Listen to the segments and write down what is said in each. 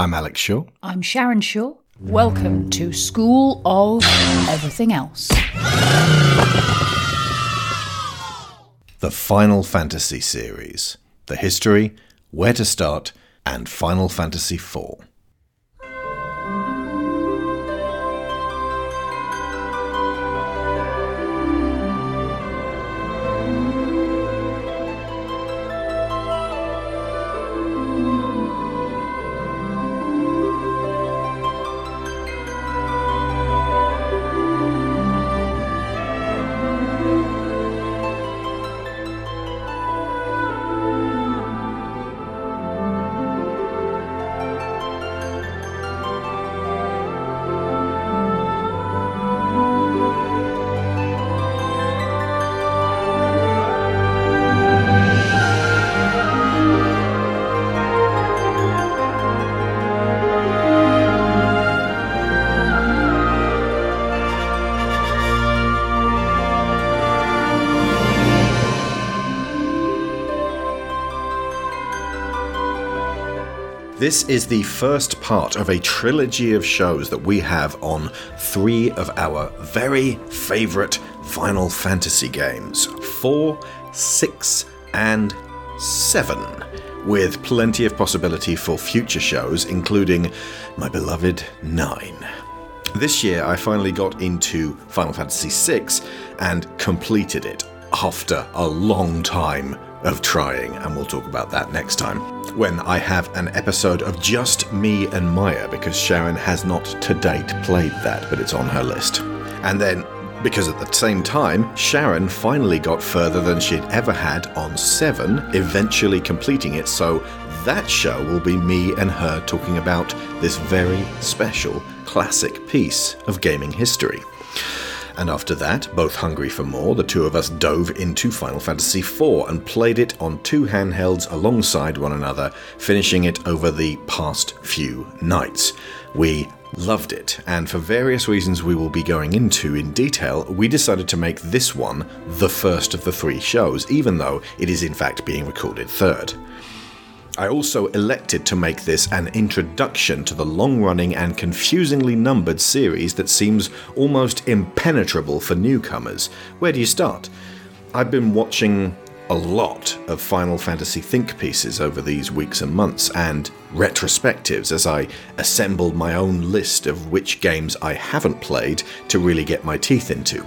I'm Alex Shaw. I'm Sharon Shaw. Welcome to School of Everything Else. The Final Fantasy series. The history, where to start, and Final Fantasy IV. This is the first part of a trilogy of shows that we have on three of our very favourite Final Fantasy games 4, 6, and 7, with plenty of possibility for future shows, including my beloved 9. This year, I finally got into Final Fantasy VI and completed it after a long time of trying, and we'll talk about that next time when I have an episode of just me and Maya because Sharon has not to date played that, but it's on her list. And then because at the same time, Sharon finally got further than she'd ever had on 7, eventually completing it, so that show will be me and her talking about this very special classic piece of gaming history. And after that, both hungry for more, the two of us dove into Final Fantasy IV and played it on two handhelds alongside one another, finishing it over the past few nights. We loved it, and for various reasons we will be going into in detail, we decided to make this one the first of the three shows, even though it is in fact being recorded third. I also elected to make this an introduction to the long running and confusingly numbered series that seems almost impenetrable for newcomers. Where do you start? I've been watching a lot of Final Fantasy think pieces over these weeks and months and retrospectives as I assembled my own list of which games I haven't played to really get my teeth into.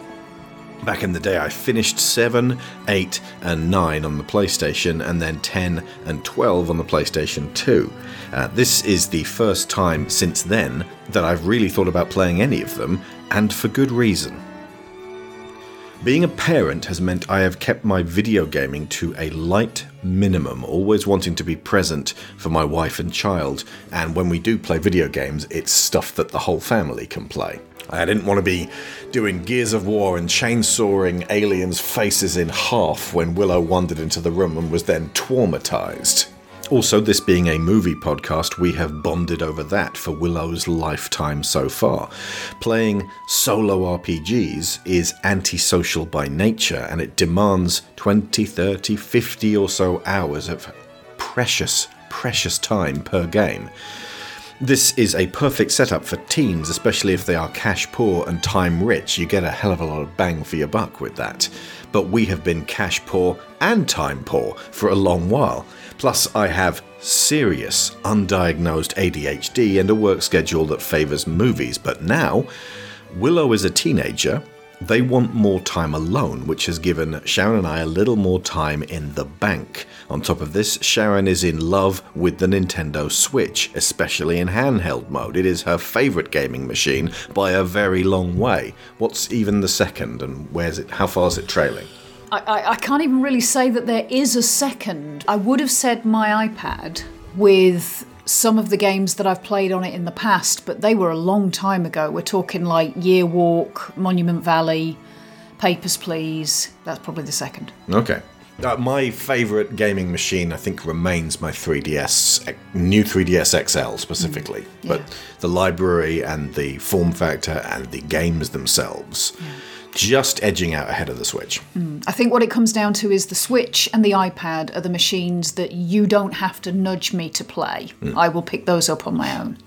Back in the day, I finished 7, 8, and 9 on the PlayStation, and then 10 and 12 on the PlayStation 2. Uh, this is the first time since then that I've really thought about playing any of them, and for good reason. Being a parent has meant I have kept my video gaming to a light minimum, always wanting to be present for my wife and child, and when we do play video games, it's stuff that the whole family can play. I didn't want to be doing Gears of War and chainsawing aliens' faces in half when Willow wandered into the room and was then traumatized. Also, this being a movie podcast, we have bonded over that for Willow's lifetime so far. Playing solo RPGs is antisocial by nature and it demands 20, 30, 50 or so hours of precious, precious time per game. This is a perfect setup for teens, especially if they are cash poor and time rich. You get a hell of a lot of bang for your buck with that. But we have been cash poor and time poor for a long while. Plus, I have serious undiagnosed ADHD and a work schedule that favours movies. But now, Willow is a teenager they want more time alone, which has given Sharon and I a little more time in the bank. On top of this, Sharon is in love with the Nintendo Switch, especially in handheld mode. It is her favourite gaming machine by a very long way. What's even the second, and where's it? How far is it trailing? I, I, I can't even really say that there is a second. I would have said my iPad with some of the games that I've played on it in the past, but they were a long time ago. We're talking like Year Walk, Monument Valley, Papers, Please. That's probably the second. Okay. Uh, my favourite gaming machine, I think, remains my 3DS, new 3DS XL specifically. Mm, yeah. But the library and the form factor and the games themselves. Yeah just edging out ahead of the Switch. Mm. I think what it comes down to is the Switch and the iPad are the machines that you don't have to nudge me to play. Mm. I will pick those up on my own.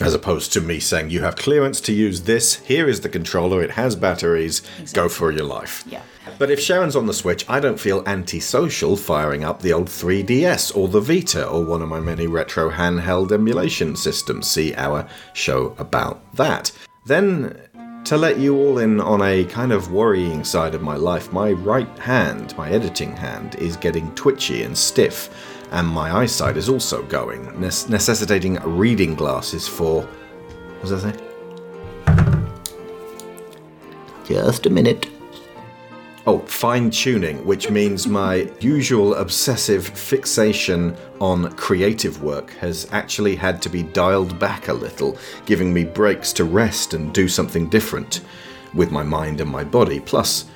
As opposed to me saying, you have clearance to use this, here is the controller, it has batteries, go for your life. Yeah. But if Sharon's on the Switch, I don't feel antisocial firing up the old 3DS or the Vita or one of my many retro handheld emulation systems. See our show about that. Then, to let you all in on a kind of worrying side of my life, my right hand, my editing hand, is getting twitchy and stiff, and my eyesight is also going, necessitating reading glasses for. What was I saying? Just a minute. Oh, fine tuning, which means my usual obsessive fixation on creative work has actually had to be dialed back a little, giving me breaks to rest and do something different with my mind and my body. Plus,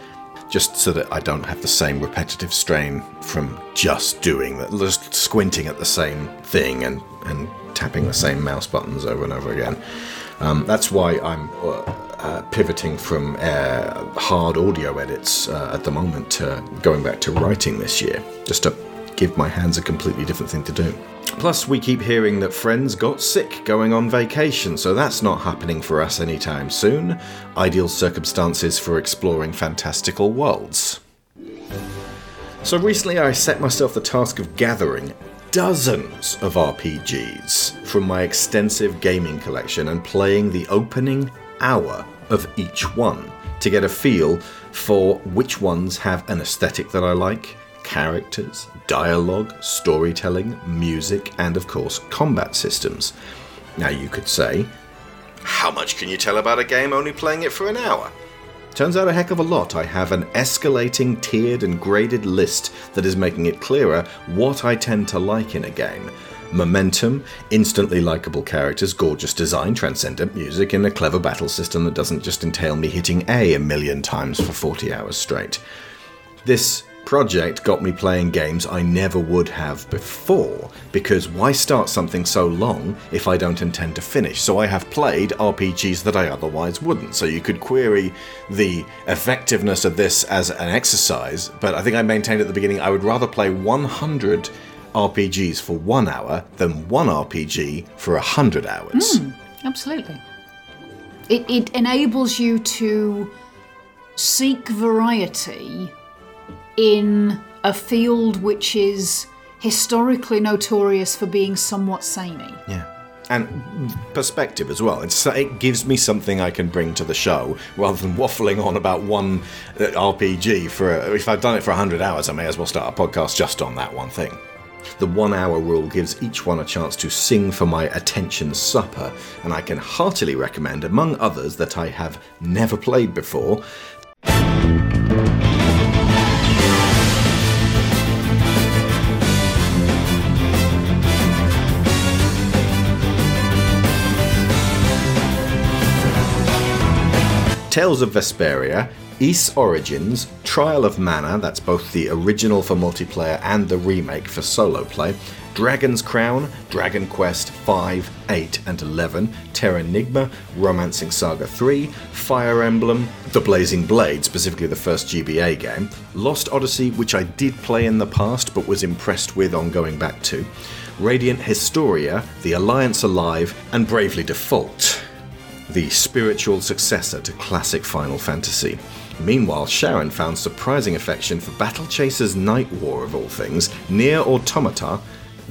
just so that I don't have the same repetitive strain from just doing that, just squinting at the same thing and, and tapping the same mouse buttons over and over again. Um, that's why I'm uh, uh, pivoting from uh, hard audio edits uh, at the moment to going back to writing this year, just to give my hands a completely different thing to do. Plus, we keep hearing that friends got sick going on vacation, so that's not happening for us anytime soon. Ideal circumstances for exploring fantastical worlds. So recently I set myself the task of gathering dozens of RPGs from my extensive gaming collection and playing the opening hour of each one to get a feel for which ones have an aesthetic that I like, characters, dialogue, storytelling, music, and of course, combat systems. Now you could say, how much can you tell about a game only playing it for an hour? Turns out a heck of a lot. I have an escalating, tiered, and graded list that is making it clearer what I tend to like in a game. Momentum, instantly likable characters, gorgeous design, transcendent music, and a clever battle system that doesn't just entail me hitting A a million times for 40 hours straight. This project got me playing games I never would have before, because why start something so long if I don't intend to finish? So I have played RPGs that I otherwise wouldn't. So you could query the effectiveness of this as an exercise, but I think I maintained at the beginning I would rather play 100 RPGs for one hour than one RPG for a 100 hours. Absolutely. It, it enables you to seek variety in a field which is historically notorious for being somewhat samey. Yeah. And perspective as well. It's, it gives me something I can bring to the show rather than waffling on about one uh, RPG for. If I've done it for 100 hours, I may as well start a podcast just on that one thing. The one hour rule gives each one a chance to sing for my attention supper, and I can heartily recommend, among others that I have never played before, Tales of Vesperia, Ys Origins, Trial of Mana, that's both the original for multiplayer and the remake for solo play, Dragon's Crown, Dragon Quest 5, 8, and 11, Terranigma, Romancing Saga 3, Fire Emblem, The Blazing Blade, specifically the first GBA game, Lost Odyssey, which I did play in the past but was impressed with on going back to, Radiant Historia, The Alliance Alive, and Bravely Default the spiritual successor to classic Final Fantasy. Meanwhile, Sharon found surprising affection for Battle Chasers Night War of all things, NieR Automata,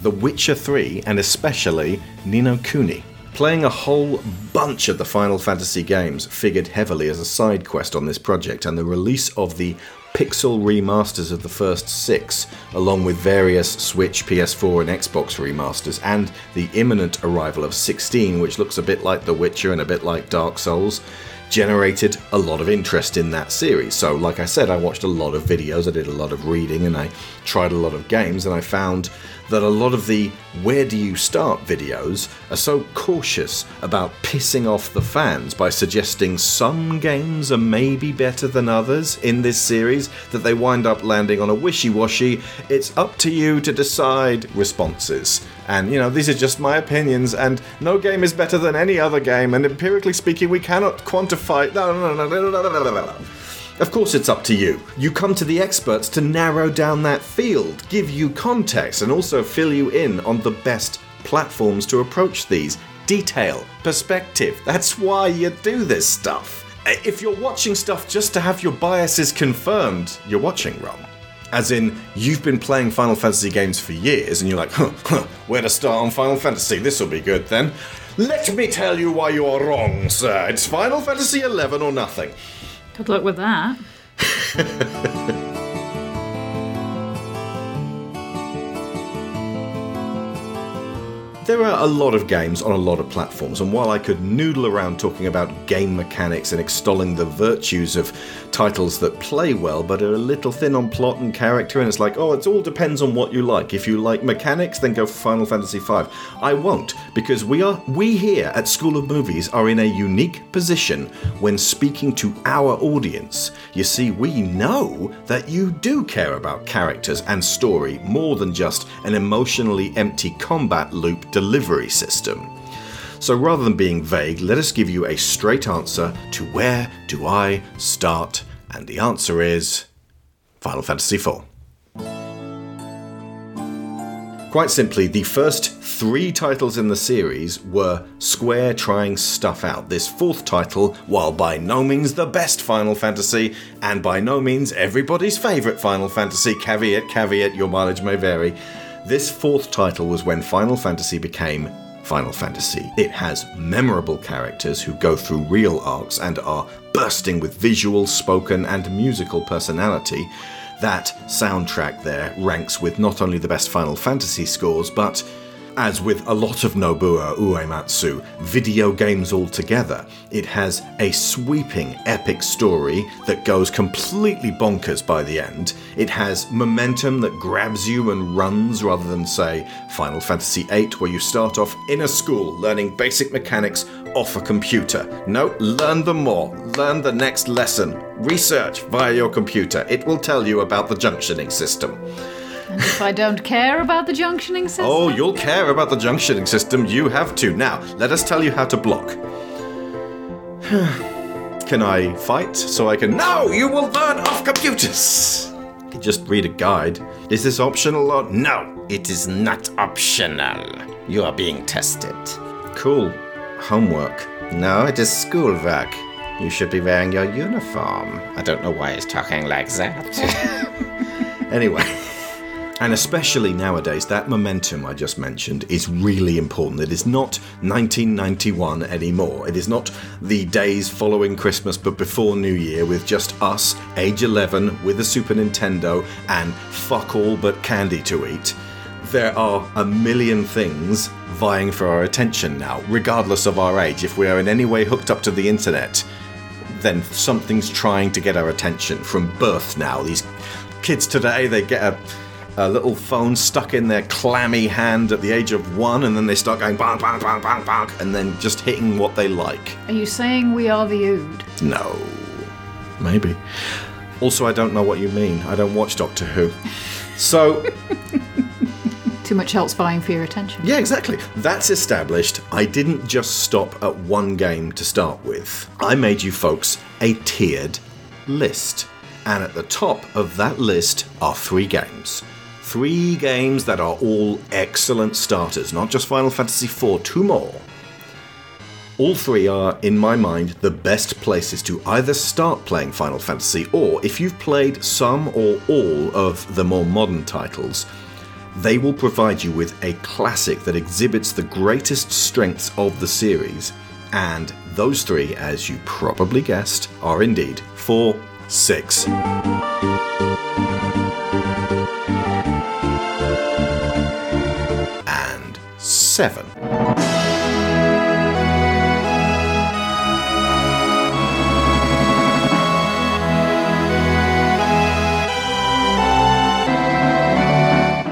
The Witcher 3, and especially Ni no Kuni. Playing a whole bunch of the Final Fantasy games figured heavily as a side quest on this project, and the release of the pixel remasters of the first six, along with various Switch, PS4, and Xbox remasters, and the imminent arrival of 16, which looks a bit like The Witcher and a bit like Dark Souls, generated a lot of interest in that series. So, like I said, I watched a lot of videos, I did a lot of reading, and I tried a lot of games, and I found that a lot of the where do you start videos are so cautious about pissing off the fans by suggesting some games are maybe better than others in this series that they wind up landing on a wishy washy, it's up to you to decide responses. And, you know, these are just my opinions, and no game is better than any other game, and empirically speaking, we cannot quantify. No, no, no, no, no, no, no, no. Of course, it's up to you. You come to the experts to narrow down that field, give you context, and also fill you in on the best platforms to approach these. Detail, perspective. That's why you do this stuff. Eh, if you're watching stuff just to have your biases confirmed, you're watching wrong. As in, you've been playing Final Fantasy games for years and you're like, huh, huh, where to start on Final Fantasy? This'll be good then. Let me tell you why you are wrong, sir. It's Final Fantasy XI or nothing. Good luck with that. There are a lot of games on a lot of platforms, and while I could noodle around talking about game mechanics and extolling the virtues of titles that play well but are a little thin on plot and character, and it's like, oh, it all depends on what you like. If you like mechanics, then go for Final Fantasy V. I won't, because we are we here at School of Movies are in a unique position when speaking to our audience. You see, we know that you do care about characters and story more than just an emotionally empty combat loop delivery system. So rather than being vague, let us give you a straight answer to where do I start? And the answer is Final Fantasy IV. Quite simply, the first three titles in the series were Square trying stuff out. This fourth title, while by no means the best Final Fantasy, and by no means everybody's favourite Final Fantasy, caveat, caveat, your mileage may vary, this fourth title was when Final Fantasy became Final Fantasy. It has memorable characters who go through real arcs and are bursting with visual, spoken, and musical personality. That soundtrack there ranks with not only the best Final Fantasy scores, but as with a lot of Nobuo Uematsu video games altogether, it has a sweeping, epic story that goes completely bonkers by the end. It has momentum that grabs you and runs rather than, say, Final Fantasy VIII, where you start off in a school learning basic mechanics off a computer. No, learn them more. Learn the next lesson. Research via your computer. It will tell you about the junctioning system. And if I don't care about the junctioning system? Oh, you'll care about the junctioning system. You have to. Now, let us tell you how to block. can I fight so I can. No! You will learn off computers! Can just read a guide. Is this optional or. No! It is not optional. You are being tested. Cool. Homework. No, it is schoolwork. You should be wearing your uniform. I don't know why he's talking like that. Anyway. And especially nowadays, that momentum I just mentioned is really important. It is not 1991 anymore. It is not the days following Christmas but before New Year with just us, age 11, with a Super Nintendo and fuck all but candy to eat. There are a million things vying for our attention now, regardless of our age. If we are in any way hooked up to the internet, then something's trying to get our attention from birth now. These kids today, they get a a little phone stuck in their clammy hand at the age of one, and then they start going bang, bang, bang, bang, bang, and then just hitting what they like. Are you saying we are the Ood? No. Maybe. Also, I don't know what you mean. I don't watch Doctor Who. So, Too much else vying for your attention. yeah, exactly. That's established. I didn't just stop at one game to start with. I made you folks a tiered list. And at the top of that list are three games. Three games that are all excellent starters, not just Final Fantasy IV, two more. All three are, in my mind, the best places to either start playing Final Fantasy or, if you've played some or all of the more modern titles, they will provide you with a classic that exhibits the greatest strengths of the series. And those three, as you probably guessed, are indeed 4, 6, 7.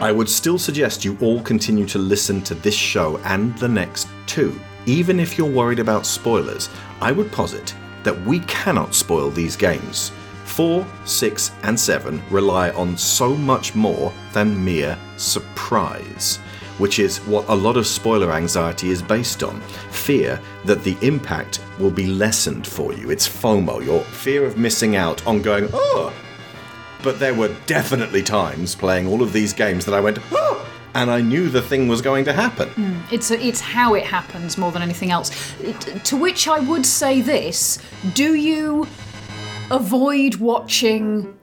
I would still suggest you all continue to listen to this show and the next two. Even if you're worried about spoilers, I would posit that we cannot spoil these games. 4, 6, and 7 rely on so much more than mere surprise. Which is what a lot of spoiler anxiety is based on. Fear that the impact will be lessened for you. It's FOMO, your fear of missing out on going, oh. But there were definitely times playing all of these games that I went, oh, and I knew the thing was going to happen. Hmm. It's it's how it happens more than anything else. It- to which I would say this: Do you avoid watching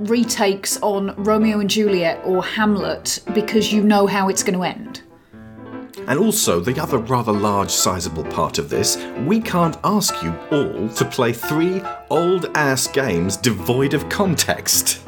retakes on Romeo and Juliet or Hamlet because you know how it's going to end? And also, the other rather large, sizable part of this, we can't ask you all to play three old ass games devoid of context.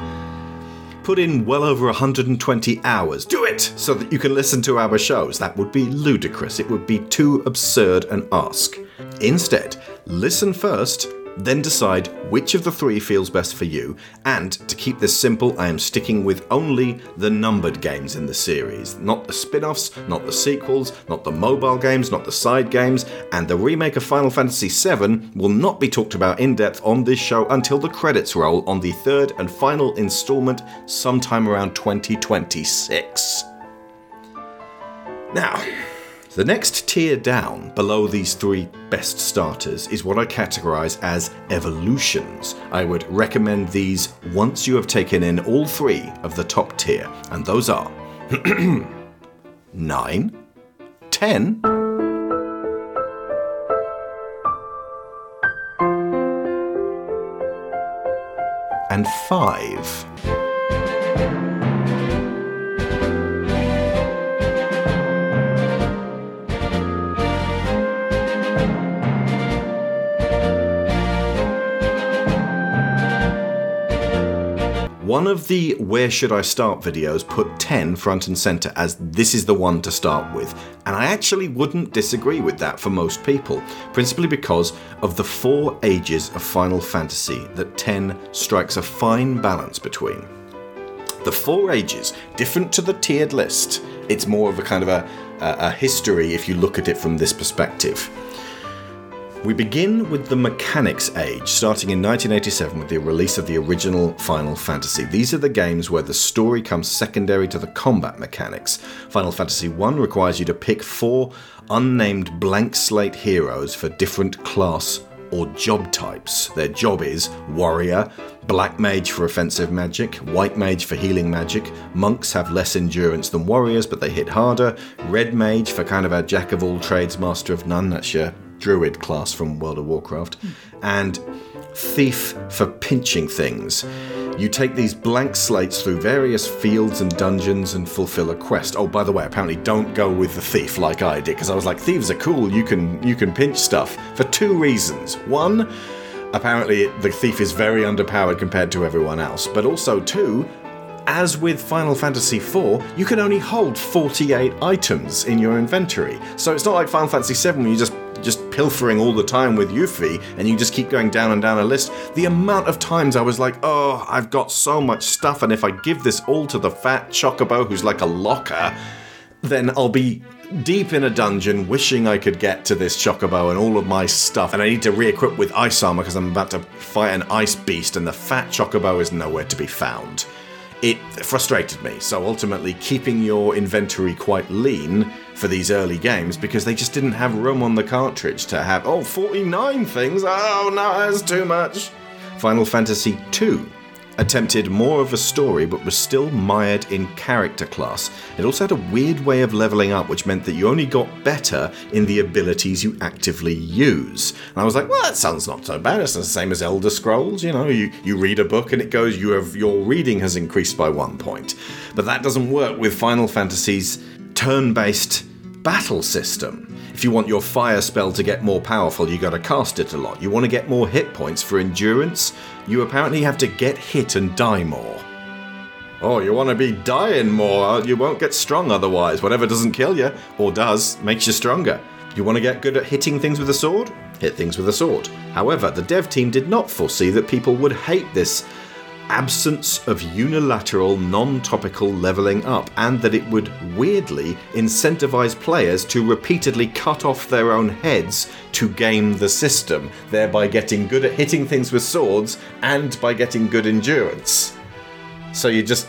Put in well over 120 hours. Do it! So that you can listen to our shows. That would be ludicrous. It would be too absurd an ask. Instead, listen first, then decide which of the three feels best for you. And to keep this simple, I am sticking with only the numbered games in the series. Not the spin offs, not the sequels, not the mobile games, not the side games, and the remake of Final Fantasy VII will not be talked about in depth on this show until the credits roll on the third and final installment sometime around 2026. Now, the next tier down below these three best starters is what I categorize as evolutions. I would recommend these once you have taken in all three of the top tier, and those are 9, 10, and 5. One of the Where Should I Start videos put 10 front and center as this is the one to start with, and I actually wouldn't disagree with that for most people, principally because of the four ages of Final Fantasy that 10 strikes a fine balance between. The four ages, different to the tiered list, it's more of a kind of a, a, a history if you look at it from this perspective. We begin with the Mechanics Age, starting in 1987 with the release of the original Final Fantasy. These are the games where the story comes secondary to the combat mechanics. Final Fantasy I requires you to pick four unnamed blank slate heroes for different class or job types. Their job is warrior, black mage for offensive magic, white mage for healing magic, monks have less endurance than warriors but they hit harder, red mage for kind of a jack of all trades, master of none, that's your druid class from World of Warcraft, and thief for pinching things. You take these blank slates through various fields and dungeons and fulfill a quest. Oh, by the way, apparently don't go with the thief like I did because I was like, thieves are cool. You can you can pinch stuff for two reasons. One, apparently the thief is very underpowered compared to everyone else, but also two, as with Final Fantasy IV, you can only hold 48 items in your inventory. So it's not like Final Fantasy VII where you just just pilfering all the time with Yuffie and you just keep going down and down a list. The amount of times I was like, oh, I've got so much stuff, and if I give this all to the fat chocobo who's like a locker, then I'll be deep in a dungeon wishing I could get to this chocobo and all of my stuff, and I need to re equip with ice armor because I'm about to fight an ice beast, and the fat chocobo is nowhere to be found it frustrated me. So ultimately, keeping your inventory quite lean for these early games because they just didn't have room on the cartridge to have, oh, 49 things. Oh, no, that's too much. Final Fantasy II attempted more of a story but was still mired in character class. It also had a weird way of leveling up, which meant that you only got better in the abilities you actively use. And I was like, well, that sounds not so bad. It's the same as Elder Scrolls. You know, you, you read a book and it goes, you have your reading has increased by one point. But that doesn't work with Final Fantasy's turn based battle system. If you want your fire spell to get more powerful, you gotta cast it a lot. You want to get more hit points for endurance, you apparently have to get hit and die more. Oh, you want to be dying more? Uh, you won't get strong otherwise. Whatever doesn't kill you, or does, makes you stronger. You want to get good at hitting things with a sword? Hit things with a sword. However, the dev team did not foresee that people would hate this absence of unilateral, non topical leveling up, and that it would weirdly incentivize players to repeatedly cut off their own heads to game the system, thereby getting good at hitting things with swords and by getting good endurance. So you just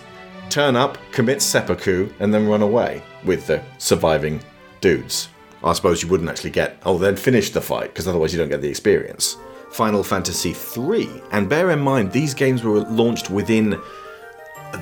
turn up, commit seppuku, and then run away with the surviving dudes. I suppose you wouldn't actually get, oh, then finish the fight, because otherwise you don't get the experience. Final Fantasy III, and bear in mind, these games were launched within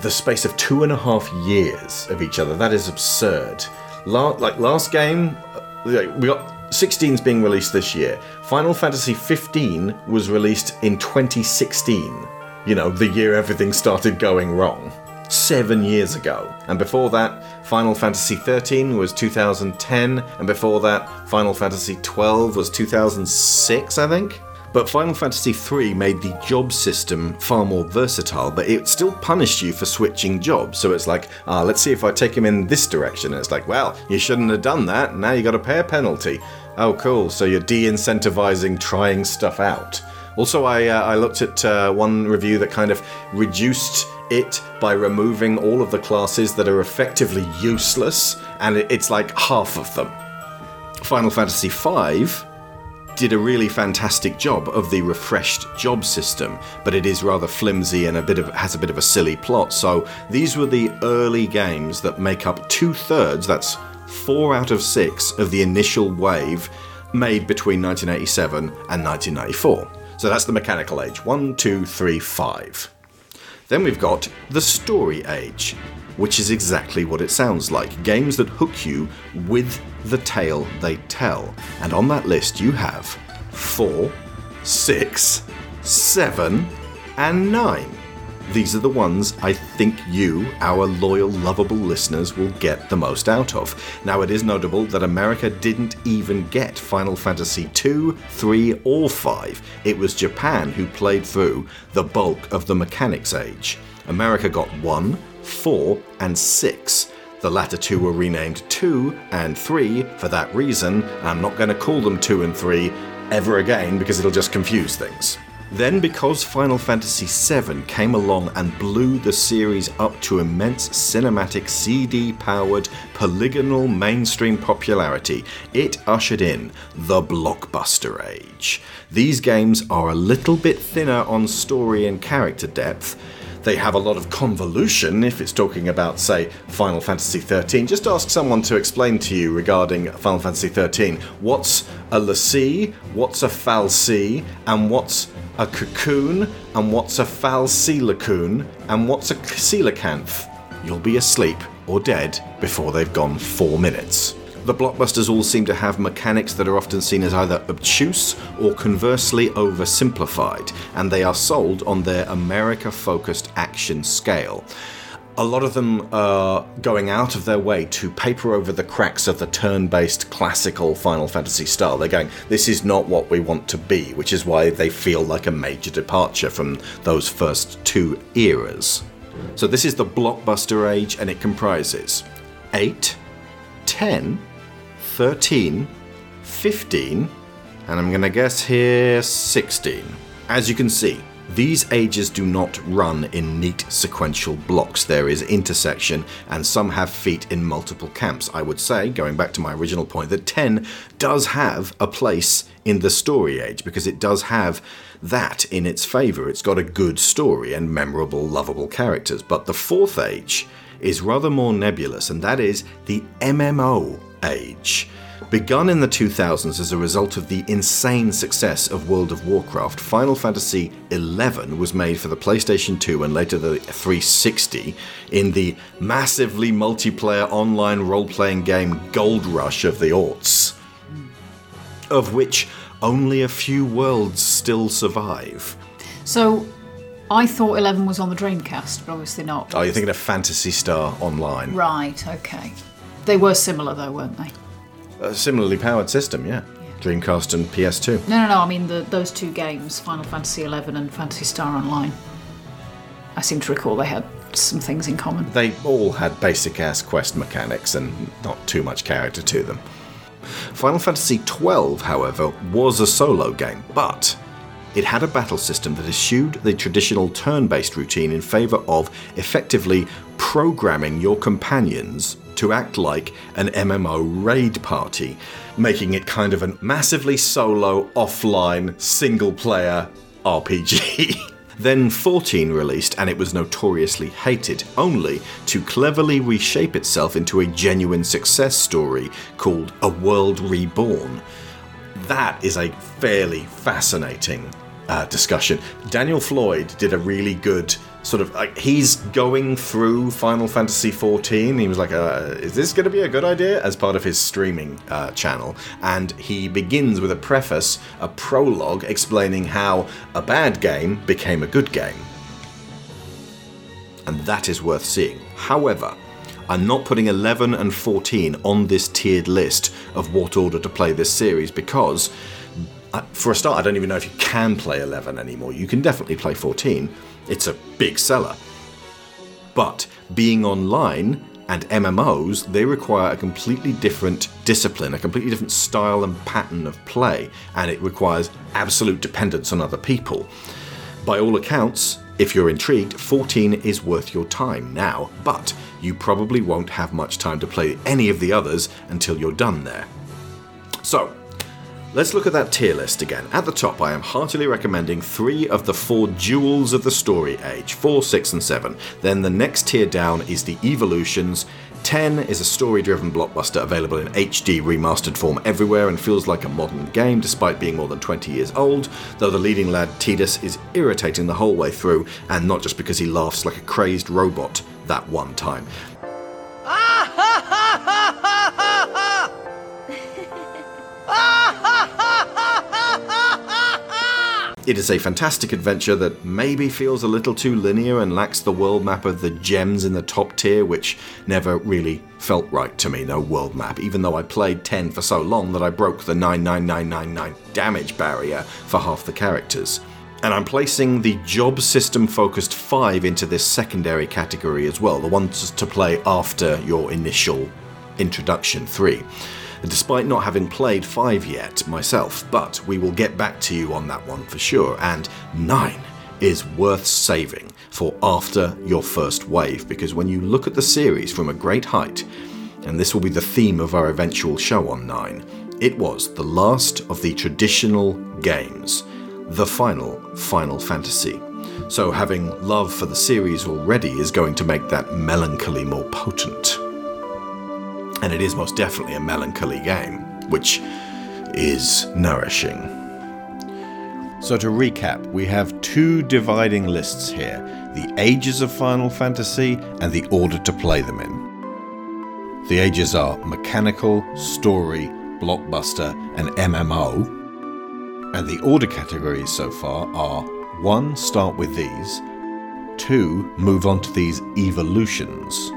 the space of two and a half years of each other. That is absurd. La- like last game, uh, we got 16's being released this year. Final Fantasy 15 was released in 2016. You know, the year everything started going wrong. Seven years ago. And before that, Final Fantasy 13 was 2010, and before that, Final Fantasy 12 was 2006, I think. But Final Fantasy III made the job system far more versatile, but it still punished you for switching jobs. So it's like, ah, let's see if I take him in this direction. And it's like, well, you shouldn't have done that. Now you got a pay a penalty. Oh, cool. So you're de incentivizing trying stuff out. Also, I, uh, I looked at uh, one review that kind of reduced it by removing all of the classes that are effectively useless, and it's like half of them. Final Fantasy V did a really fantastic job of the refreshed job system, but it is rather flimsy and a bit of has a bit of a silly plot. So these were the early games that make up two thirds. That's four out of six of the initial wave made between 1987 and 1994. So that's the mechanical age. One, two, three, five. Then we've got the story age, which is exactly what it sounds like games that hook you with the tale they tell. And on that list, you have 4, 6, 7, and 9. These are the ones I think you, our loyal, lovable listeners, will get the most out of. Now, it is notable that America didn't even get Final Fantasy 2, 3, or 5. It was Japan who played through the bulk of the Mechanics Age. America got 1, 4, and 6. The latter two were renamed 2 and 3 for that reason. I'm not going to call them 2 and 3 ever again because it'll just confuse things. Then, because Final Fantasy VII came along and blew the series up to immense cinematic CD powered polygonal mainstream popularity, it ushered in the blockbuster age. These games are a little bit thinner on story and character depth. They have a lot of convolution if it's talking about, say, Final Fantasy XIII. Just ask someone to explain to you regarding Final Fantasy XIII what's a l'Cie, what's a fal'Cie, and what's a cocoon, and what's a fal'Cielacoon, and what's a coelacanth. You'll be asleep or dead before they've gone four minutes. The blockbusters all seem to have mechanics that are often seen as either obtuse or conversely oversimplified, and they are sold on their America focused action scale. A lot of them are going out of their way to paper over the cracks of the turn based classical Final Fantasy style. They're going, this is not what we want to be, which is why they feel like a major departure from those first two eras. So, this is the blockbuster age, and it comprises 8, 10, 13, 15, and I'm gonna guess here 16. As you can see, these ages do not run in neat sequential blocks. There is intersection, and some have feet in multiple camps. I would say, going back to my original point, that 10 does have a place in the story age because it does have that in its favour. It's got a good story and memorable, lovable characters. But the fourth age is rather more nebulous, and that is the MMO age. Begun in the 2000s as a result of the insane success of World of Warcraft, Final Fantasy XI was made for the PlayStation 2 and later the 360 in the massively multiplayer online role playing game Gold Rush of the Aughts, of which only a few worlds still survive. So I thought 11 was on the Dreamcast, but obviously not. Oh, you're thinking of Phantasy Star Online? Right, okay. They were similar though, weren't they? A similarly powered system, yeah. Dreamcast and PS2. No, no, no. I mean the, those two games, Final Fantasy XI and Phantasy Star Online. I seem to recall they had some things in common. They all had basic ass quest mechanics and not too much character to them. Final Fantasy XII, however, was a solo game, but it had a battle system that eschewed the traditional turn based routine in favour of effectively programming your companions to act like an MMO raid party, making it kind of a massively solo, offline, single player RPG. Then 14 released and it was notoriously hated, only to cleverly reshape itself into a genuine success story called A World Reborn. That is a fairly fascinating uh, discussion. Daniel Floyd did a really good sort of like he's going through Final Fantasy XIV. He was like, uh, "Is this going to be a good idea?" as part of his streaming uh, channel, and he begins with a preface, a prologue explaining how a bad game became a good game, and that is worth seeing. However. I'm not putting 11 and 14 on this tiered list of what order to play this series because for a start, I don't even know if you can play 11 anymore. You can definitely play 14, it's a big seller. But being online and MMOs, they require a completely different discipline, a completely different style and pattern of play, and it requires absolute dependence on other people. By all accounts, if you're intrigued, 14 is worth your time now, but you probably won't have much time to play any of the others until you're done there. So, Let's look at that tier list again. At the top, I am heartily recommending three of the four jewels of the story age 4, 6, and 7. Then the next tier down is the Evolutions. 10 is a story driven blockbuster available in HD remastered form everywhere and feels like a modern game despite being more than 20 years old, though the leading lad Tidus is irritating the whole way through, and not just because he laughs like a crazed robot that one time. Ah, It is a fantastic adventure that maybe feels a little too linear and lacks the world map of the gems in the top tier, which never really felt right to me, no world map, even though I played 10 for so long that I broke the 99999 damage barrier for half the characters. And I'm placing the job system focused 5 into this secondary category as well, the ones to play after your initial introduction 3 despite not having played 5 yet myself, but we will get back to you on that one for sure. And 9 is worth saving for after your first wave, because when you look at the series from a great height, and this will be the theme of our eventual show on 9, it was the last of the traditional games, the final Final Fantasy. So having love for the series already is going to make that melancholy more potent and it is most definitely a melancholy game, which is nourishing. So, to recap, we have two dividing lists here the ages of Final Fantasy and the order to play them in. The ages are mechanical, story, blockbuster, and MMO. And the order categories so far are 1. Start with these, 2. Move on to these evolutions.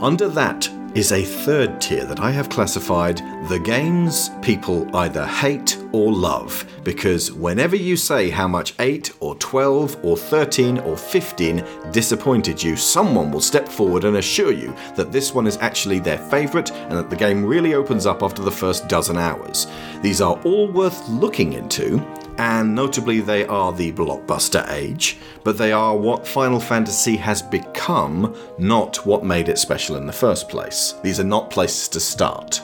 Under that is a third tier that I have classified the games people either hate or love. Because whenever you say how much 8 or 12 or 13 or 15 disappointed you, someone will step forward and assure you that this one is actually their favourite and that the game really opens up after the first dozen hours. These are all worth looking into and notably they are the blockbuster age, but they are what Final Fantasy has become, not what made it special in the first place. These are not places to start.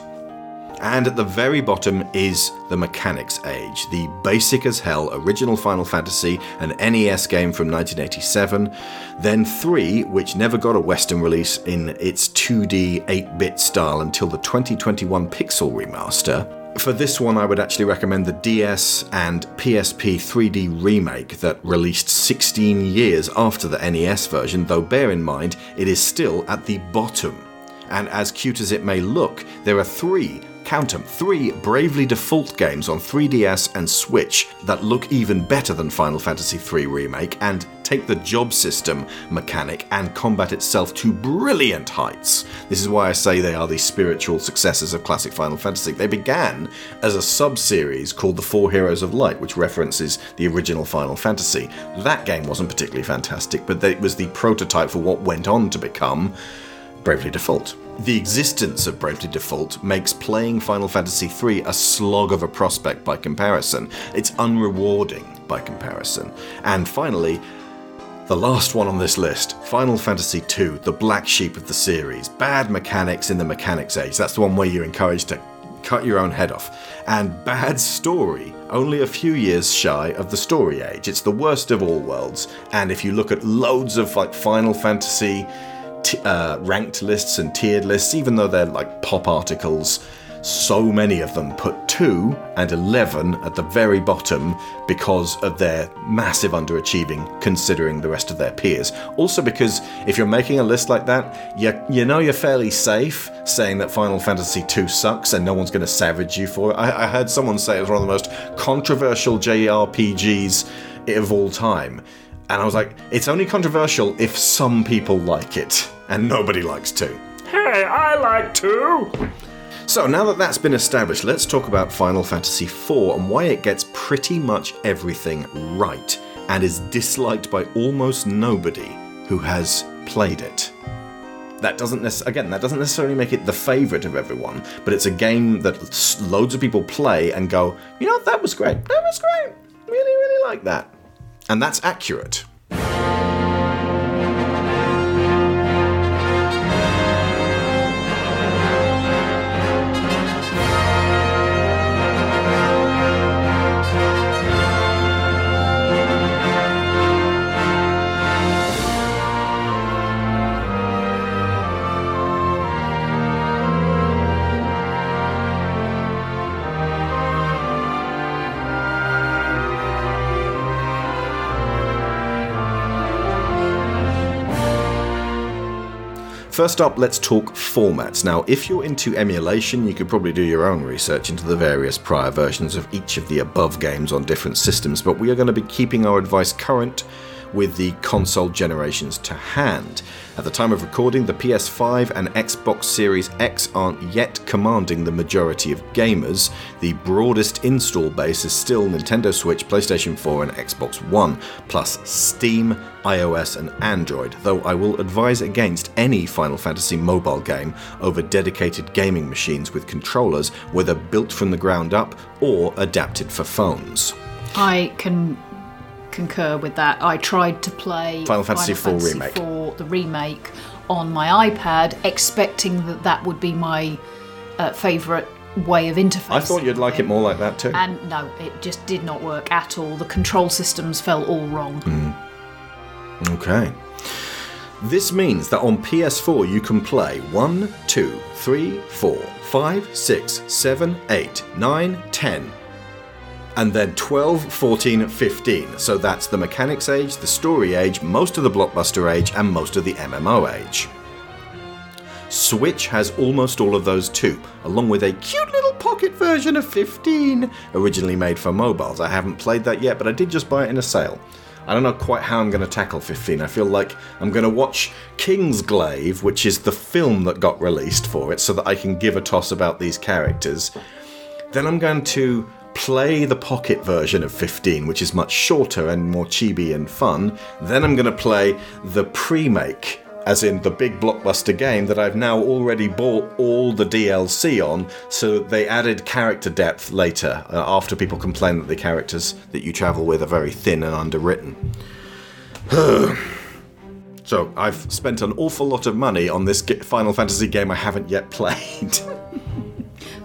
And at the very bottom is the Mechanics Age, the basic as hell original Final Fantasy, an NES game from 1987, then 3, which never got a Western release in its 2D 8 bit style until the 2021 Pixel remaster, for this one, I would actually recommend the DS and PSP 3D remake that released 16 years after the NES version, though bear in mind, it is still at the bottom. And as cute as it may look, there are three count them, three Bravely Default games on 3DS and Switch that look even better than Final Fantasy III Remake and take the job system mechanic and combat itself to brilliant heights. This is why I say they are the spiritual successors of classic Final Fantasy. They began as a sub series called The Four Heroes of Light, which references the original Final Fantasy. That game wasn't particularly fantastic, but it was the prototype for what went on to become Bravely Default. The existence of Bravely Default makes playing Final Fantasy III a slog of a prospect by comparison. It's unrewarding by comparison. And finally, the last one on this list, Final Fantasy II, the black sheep of the series. Bad mechanics in the mechanics age. That's the one where you're encouraged to cut your own head off. And bad story, only a few years shy of the story age. It's the worst of all worlds. And if you look at loads of like Final Fantasy t- uh, ranked lists and tiered lists, even though they're like pop articles, so many of them put 2 and 11 at the very bottom because of their massive underachieving considering the rest of their peers. Also, because if you're making a list like that, you, you know you're fairly safe saying that Final Fantasy II sucks and no one's going to savage you for it. I, I heard someone say it was one of the most controversial JRPGs of all time. And I was like, it's only controversial if some people like it, and nobody likes 2. Hey, I like two. So, now that that's been established, let's talk about Final Fantasy IV and why it gets pretty much everything right and is disliked by almost nobody who has played it. That doesn't necess- again, that doesn't necessarily make it the favorite of everyone, but it's a game that loads of people play and go, you know, that was great. That was great. Really, really like that. And that's accurate. First up, let's talk formats. Now, if you're into emulation, you could probably do your own research into the various prior versions of each of the above games on different systems, but we are going to be keeping our advice current with the console generations to hand. At the time of recording, the PS5 and Xbox Series X aren't yet commanding the majority of gamers. The broadest install base is still Nintendo Switch, PlayStation 4, and Xbox One, plus Steam, iOS, and Android, though I will advise against any Final Fantasy mobile game over dedicated gaming machines with controllers, whether built from the ground up or adapted for phones. I can concur with that. I tried to play Final Fantasy IV remake. IV, the remake, on my iPad, expecting that that would be my uh, favourite way of interfacing. I thought you'd like it more like that too. And no, it just did not work at all. The control systems felt all wrong. Okay. This means that on PS4 you can play 1, 2, 3, 4, 5, 6, 7, 8, 9, 10, and then 12, 14, 15. So that's the mechanics age, the story age, most of the blockbuster age, and most of the MMO age. Switch has almost all of those too, along with a cute little pocket version of 15, originally made for mobiles. I haven't played that yet, but I did just buy it in a sale. I don't know quite how I'm going to tackle 15. I feel like I'm going to watch King's Kingsglaive, which is the film that got released for it, so that I can give a toss about these characters. Then I'm going to play the pocket version of 15, which is much shorter and more chibi and fun. Then I'm going to play the pre-make, as in the big blockbuster game that I've now already bought all the DLC on. So they added character depth later, uh, after people complain that the characters that you travel with are very thin and underwritten. So I've spent an awful lot of money on this Final Fantasy game I haven't yet played.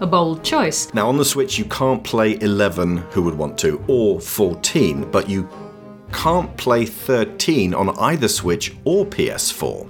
A bold choice. Now, on the Switch, you can't play 11 who would want to, or 14, but you can't play 13 on either Switch or PS4.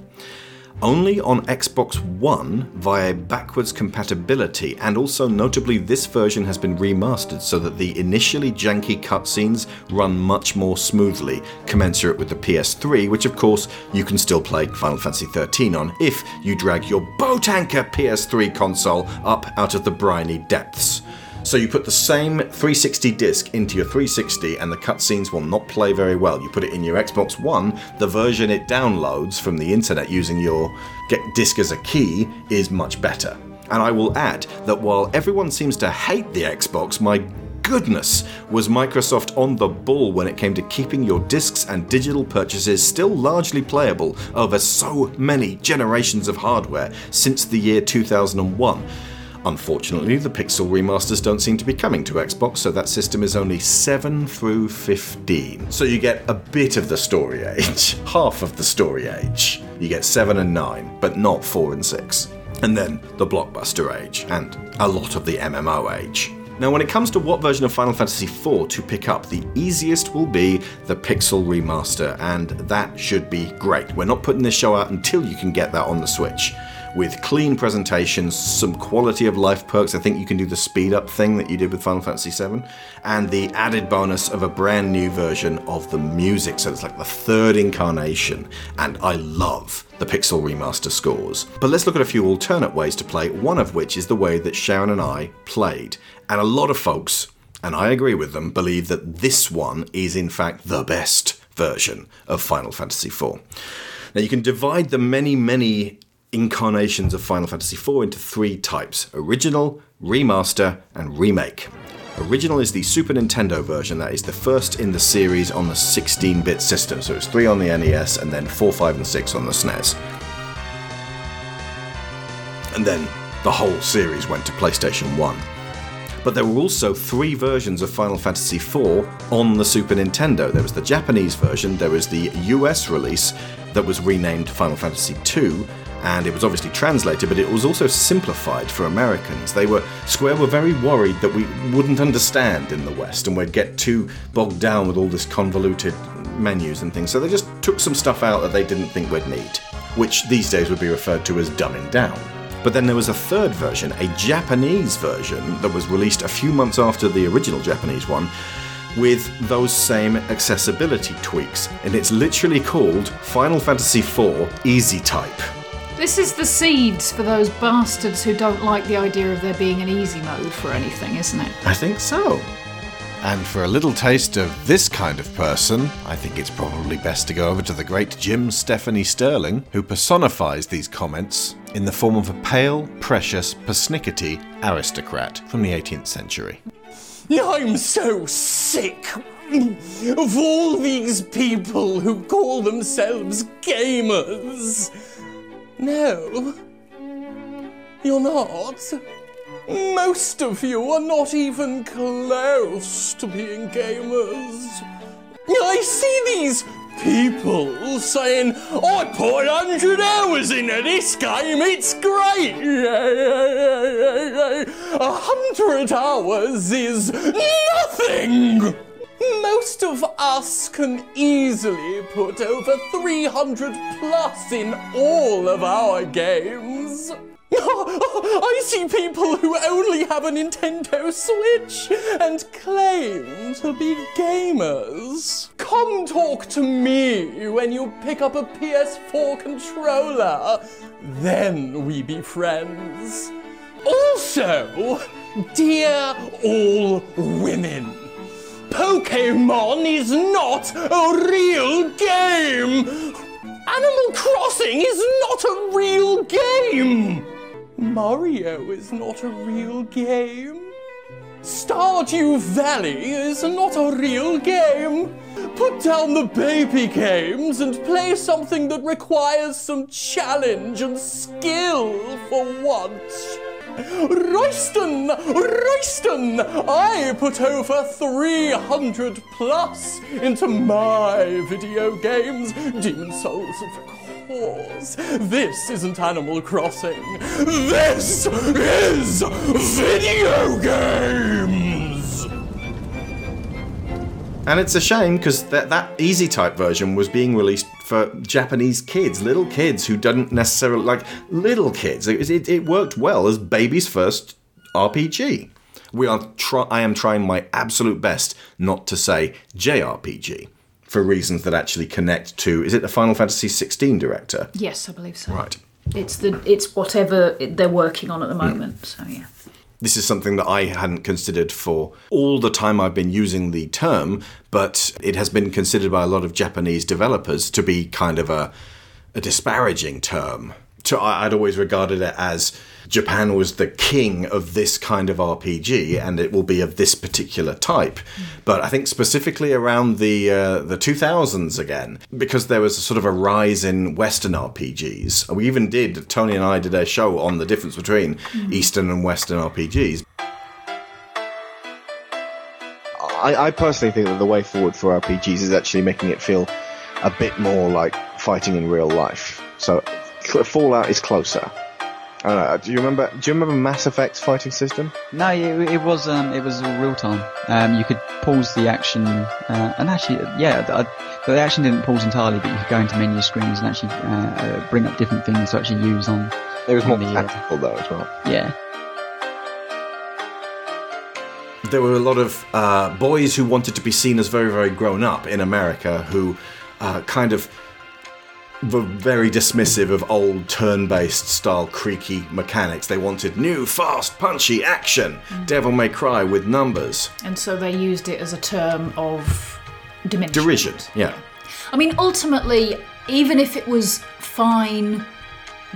Only on Xbox One via backwards compatibility, and also notably, this version has been remastered so that the initially janky cutscenes run much more smoothly, commensurate with the PS3, which of course you can still play Final Fantasy XIII on if you drag your boat anchor PS3 console up out of the briny depths. So you put the same 360 disc into your 360 and the cutscenes will not play very well. You put it in your Xbox One, the version it downloads from the internet using your get disc as a key is much better. And I will add that while everyone seems to hate the Xbox, my goodness, was Microsoft on the ball when it came to keeping your discs and digital purchases still largely playable over so many generations of hardware since the year 2001. Unfortunately, the Pixel remasters don't seem to be coming to Xbox, so that system is only 7 through 15. So you get a bit of the story age, half of the story age. You get 7 and 9, but not 4 and 6. and then the blockbuster age, and a lot of the MMO age. Now, when it comes to what version of Final Fantasy IV to pick up, the easiest will be the Pixel Remaster, and that should be great. We're not putting this show out until you can get that on the Switch. With clean presentations, some quality of life perks. I think you can do the speed up thing that you did with Final Fantasy VII, and the added bonus of a brand new version of the music. So it's like the third incarnation, and I love the Pixel Remaster scores. But let's look at a few alternate ways to play, one of which is the way that Sharon and I played. And a lot of folks, and I agree with them, believe that this one is in fact the best version of Final Fantasy IV. Now you can divide the many, many incarnations of Final Fantasy IV into three types original, remaster, and remake. Original is the Super Nintendo version, that is the first in the series on the 16 bit system, so it's 3 on the NES and then 4, 5, and 6 on the SNES. And then the whole series went to PlayStation 1. But there were also three versions of Final Fantasy IV on the Super Nintendo. There was the Japanese version, there was the US release that was renamed Final Fantasy II, and it was obviously translated, but it was also simplified for Americans. They were Square were very worried that we wouldn't understand in the West and we'd get too bogged down with all this convoluted menus and things. So they just took some stuff out that they didn't think we'd need, which these days would be referred to as dumbing down. But then there was a third version, a Japanese version, that was released a few months after the original Japanese one, with those same accessibility tweaks. And it's literally called Final Fantasy IV Easy Type. This is the seeds for those bastards who don't like the idea of there being an easy mode for anything, isn't it? I think so. And for a little taste of this kind of person, I think it's probably best to go over to the great Jim Stephanie Sterling, who personifies these comments in the form of a pale, precious, persnickety aristocrat from the 18th century. I'm so sick of all these people who call themselves gamers. No, you're not. Most of you are not even close to being gamers. I see these people saying, I put 100 hours into this game, it's great! A hundred hours is nothing! Most of us can easily put over 300 plus in all of our games. I see people who only have a Nintendo Switch and claim to be gamers. Come talk to me when you pick up a PS4 controller. Then we be friends. Also, dear all women, Pokemon is not a real game. Animal Crossing is not a real game. Mario is not a real game. Stardew Valley is not a real game. Put down the baby games and play something that requires some challenge and skill for once. Royston! Royston! I put over 300 plus into my video games. Demon's Souls, of course. This isn't Animal Crossing. This is video games! And it's a shame because that, that easy type version was being released for Japanese kids, little kids who didn't necessarily like little kids. It, it, it worked well as baby's first RPG. We are try- I am trying my absolute best not to say JRPG for reasons that actually connect to. Is it the Final Fantasy 16 director? Yes, I believe so. Right. It's the it's whatever they're working on at the hmm. moment. So yeah. This is something that I hadn't considered for all the time I've been using the term, but it has been considered by a lot of Japanese developers to be kind of a, a disparaging term. To, I'd always regarded it as Japan was the king of this kind of RPG, and it will be of this particular type. But I think specifically around the uh, the 2000s again, because there was a sort of a rise in Western RPGs. We even did Tony and I did a show on the difference between Eastern and Western RPGs. I, I personally think that the way forward for RPGs is actually making it feel a bit more like fighting in real life. So Fallout is closer. I don't know. Do you remember? Do you remember Mass Effect's fighting system? No, it, it was um, it was all real time. Um, you could pause the action, uh, and actually, yeah, I, the action didn't pause entirely, but you could go into menu screens and actually uh, uh, bring up different things to actually use on. It was more on the, uh, tactical though as well. yeah. there were a lot of uh, boys who wanted to be seen as very, very grown up in America who uh, kind of were very dismissive of old turn based style creaky mechanics. They wanted new, fast, punchy action, mm. Devil May Cry with numbers. And so they used it as a term of diminishment. Derision, yeah. I mean, ultimately, even if it was fine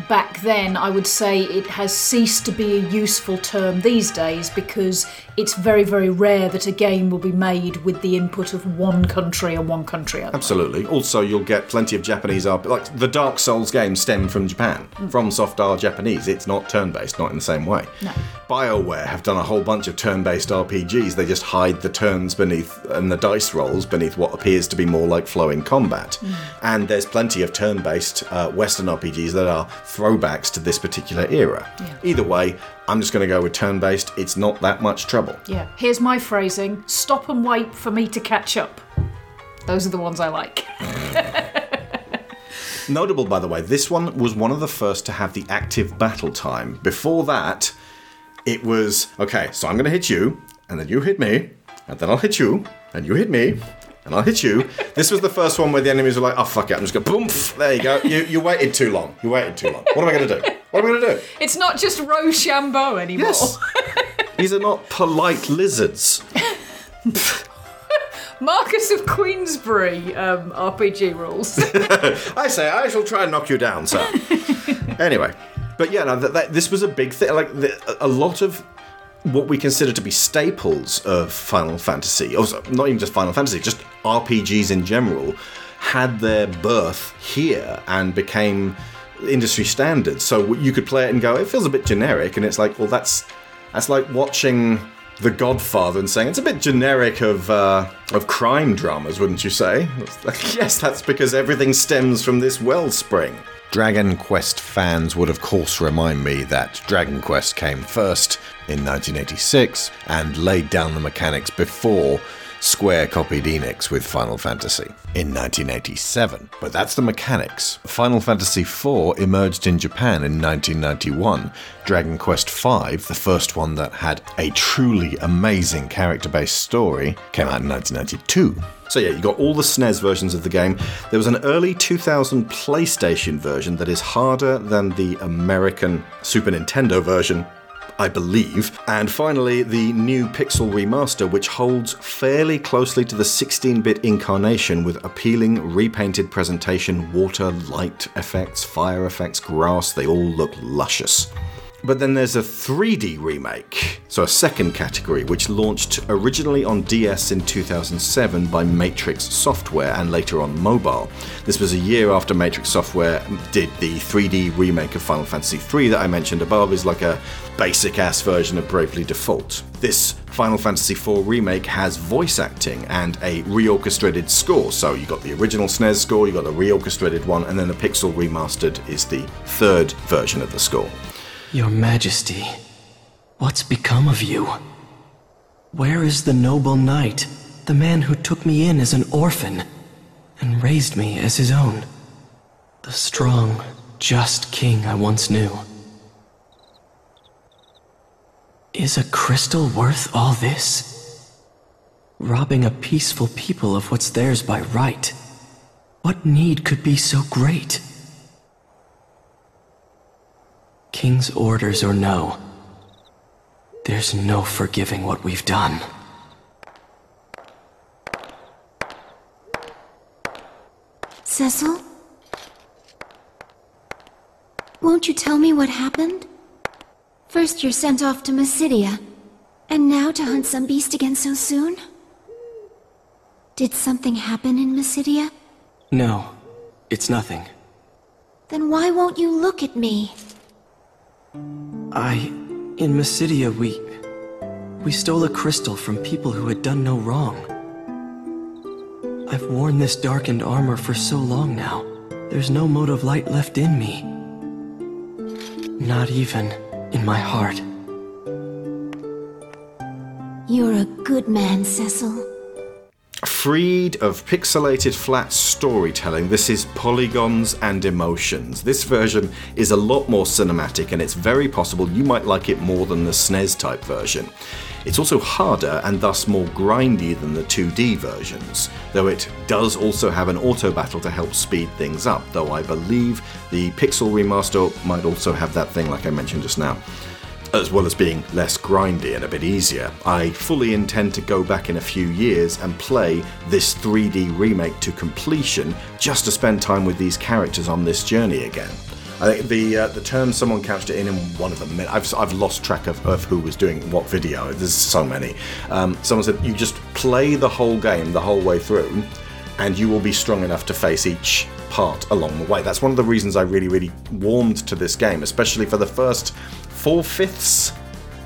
back then, I would say it has ceased to be a useful term these days because it's very, very rare that a game will be made with the input of one country and one country only. Absolutely. Also, you'll get plenty of Japanese RP. Like the Dark Souls games stem from Japan, FromSoft are Japanese. It's not turn based, not in the same way. No. BioWare have done a whole bunch of turn based RPGs. They just hide the turns beneath and the dice rolls beneath what appears to be more like flowing combat. And there's plenty of turn based uh, Western RPGs that are throwbacks to this particular era. Either way, I'm just going to go with turn based. It's not that much trouble. Yeah. Here's my phrasing stop and wait for me to catch up. Those are the ones I like. Notable, by the way, this one was one of the first to have the active battle time. Before that, it was okay, so I'm going to hit you, and then you hit me, and then I'll hit you, and you hit me, and I'll hit you. This was the first one where the enemies were like, oh, fuck it, I'm just going to boom, there you go. You, you waited too long. You waited too long. What am I going to do? What am I going to do? It's not just Rochambeau anymore. Yes. These are not polite lizards. Marquess of Queensberry um, RPG rules. I say, I shall try and knock you down, sir. anyway, but yeah, no, that, that, this was a big thing. Like the, a lot of what we consider to be staples of Final Fantasy, also not even just Final Fantasy, just RPGs in general, had their birth here and became industry standards. So you could play it and go, it feels a bit generic, and it's like, well, that's that's like watching The Godfather and saying it's a bit generic of uh, of crime dramas, wouldn't you say? Like, yes, that's because everything stems from this wellspring. Dragon Quest fans would, of course, remind me that Dragon Quest came first in 1986 and laid down the mechanics before Square copied Enix with Final Fantasy in 1987. But that's the mechanics. Final Fantasy IV emerged in Japan in 1991. Dragon Quest V, the first one that had a truly amazing character based story, came out in 1992. So yeah, you got all the SNES versions of the game. There was an early 2000 PlayStation version that is harder than the American Super Nintendo version, I believe. And finally, the new Pixel remaster, which holds fairly closely to the 16 bit incarnation with appealing repainted presentation, water, light effects, fire effects, grass, they all look luscious. But then there's a 3D remake, so a second category, which launched originally on DS in 2007 by Matrix Software and later on mobile. This was a year after Matrix Software did the 3D remake of Final Fantasy III that I mentioned above, is like a basic ass version of Bravely Default. This Final Fantasy IV remake has voice acting and a reorchestrated score. So you got the original SNES score, you got the reorchestrated one, and then the Pixel remastered is the third version of the score. Your Majesty, what's become of you? Where is the noble knight, the man who took me in as an orphan and raised me as his own? The strong, just king I once knew. Is a crystal worth all this? Robbing a peaceful people of what's theirs by right. What need could be so great? King's orders or no, there's no forgiving what we've done. Cecil? Won't you tell me what happened? First you're sent off to Mysidia, and now to hunt some beast again so soon? Did something happen in Mysidia? No, it's nothing. Then why won't you look at me? I. In Mysidia, we. We stole a crystal from people who had done no wrong. I've worn this darkened armor for so long now. There's no mode of light left in me. Not even in my heart. You're a good man, Cecil. Freed of pixelated flat storytelling, this is polygons and emotions. This version is a lot more cinematic, and it's very possible you might like it more than the SNES type version. It's also harder and thus more grindy than the 2D versions, though it does also have an auto battle to help speed things up, though I believe the Pixel remaster might also have that thing like I mentioned just now as well as being less grindy and a bit easier. I fully intend to go back in a few years and play this 3D remake to completion just to spend time with these characters on this journey again. I think the uh, the term someone couched it in in one of them. I've, I've lost track of, of who was doing what video. There's so many. Um, someone said you just play the whole game the whole way through, and you will be strong enough to face each part along the way. That's one of the reasons I really really warmed to this game, especially for the first four fifths.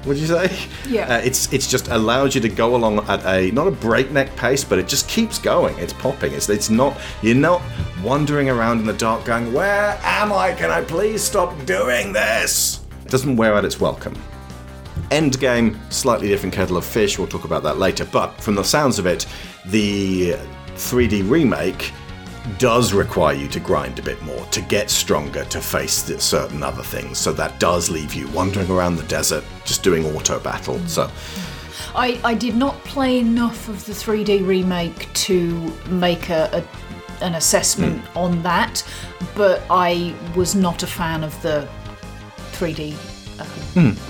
Would you say? Yeah. Uh, it's it's just allows you to go along at a not a breakneck pace, but it just keeps going. It's popping. It's it's not you're not wandering around in the dark going, where am I? Can I please stop doing this? It doesn't wear out its welcome. Endgame, slightly different kettle of fish. We'll talk about that later. But from the sounds of it, the 3D remake does require you to grind a bit more to get stronger to face certain other things. So that does leave you wandering around the desert, just doing auto battle. Mm. So I, I did not play enough of the 3D remake to make a, a an assessment mm. on that, but I was not a fan of the 3D uh, um, hmm.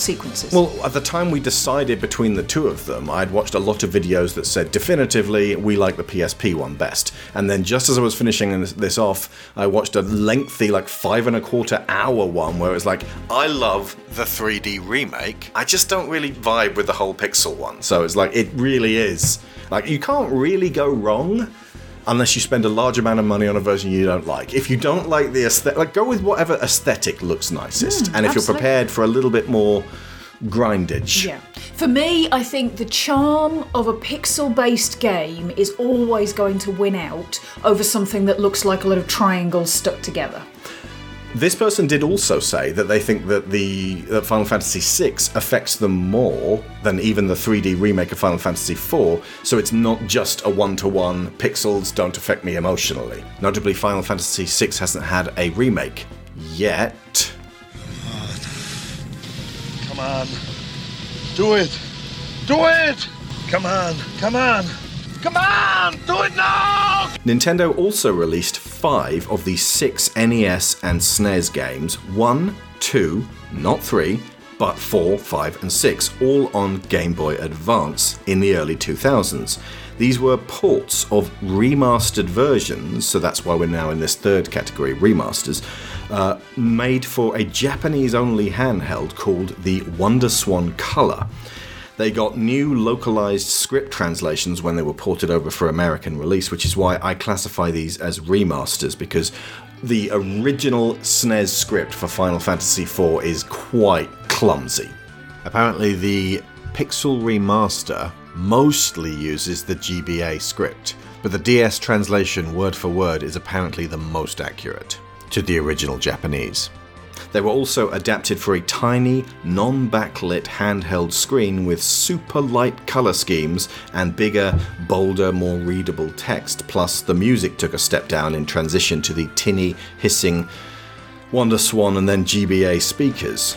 Sequences. Well, at the time we decided between the two of them, I'd watched a lot of videos that said definitively we like the PSP one best. And then just as I was finishing this, off, I watched a lengthy, like five and a quarter hour one where it was like, I love the 3D remake. I just don't really vibe with the whole pixel one. So it's like, it really is. Like, you can't really go wrong unless you spend a large amount of money on a version you don't like. If you don't like the aesthetic, like go with whatever aesthetic looks nicest. Mm, and if you're prepared for a little bit more grindage, Yeah. For me, I think the charm of a pixel based game is always going to win out over something that looks like a lot of triangles stuck together. This person did also say that they think that the that Final Fantasy VI affects them more than even the 3D remake of Final Fantasy IV, so it's not just a one-to-one pixels don't affect me emotionally. Notably, Final Fantasy VI hasn't had a remake yet. Come on. Do it. Do it. Come on. Come on. Come on. Do it now. Nintendo also released five of the six NES and SNES games one, two, not three, but four, five, and six, all on Game Boy Advance in the early 2000s. These were ports of remastered versions, so that's why we're now in this third category, remasters, uh, made for a Japanese only handheld called the WonderSwan Color. They got new localized script translations when they were ported over for American release, which is why I classify these as remasters because the original SNES script for Final Fantasy IV is quite clumsy. Apparently, the Pixel Remaster mostly uses the GBA script, but the DS translation word for word is apparently the most accurate to the original Japanese. They were also adapted for a tiny, non backlit handheld screen with super light color schemes and bigger, bolder, more readable text. Plus, the music took a step down in transition to the tinny, hissing WonderSwan and then GBA speakers.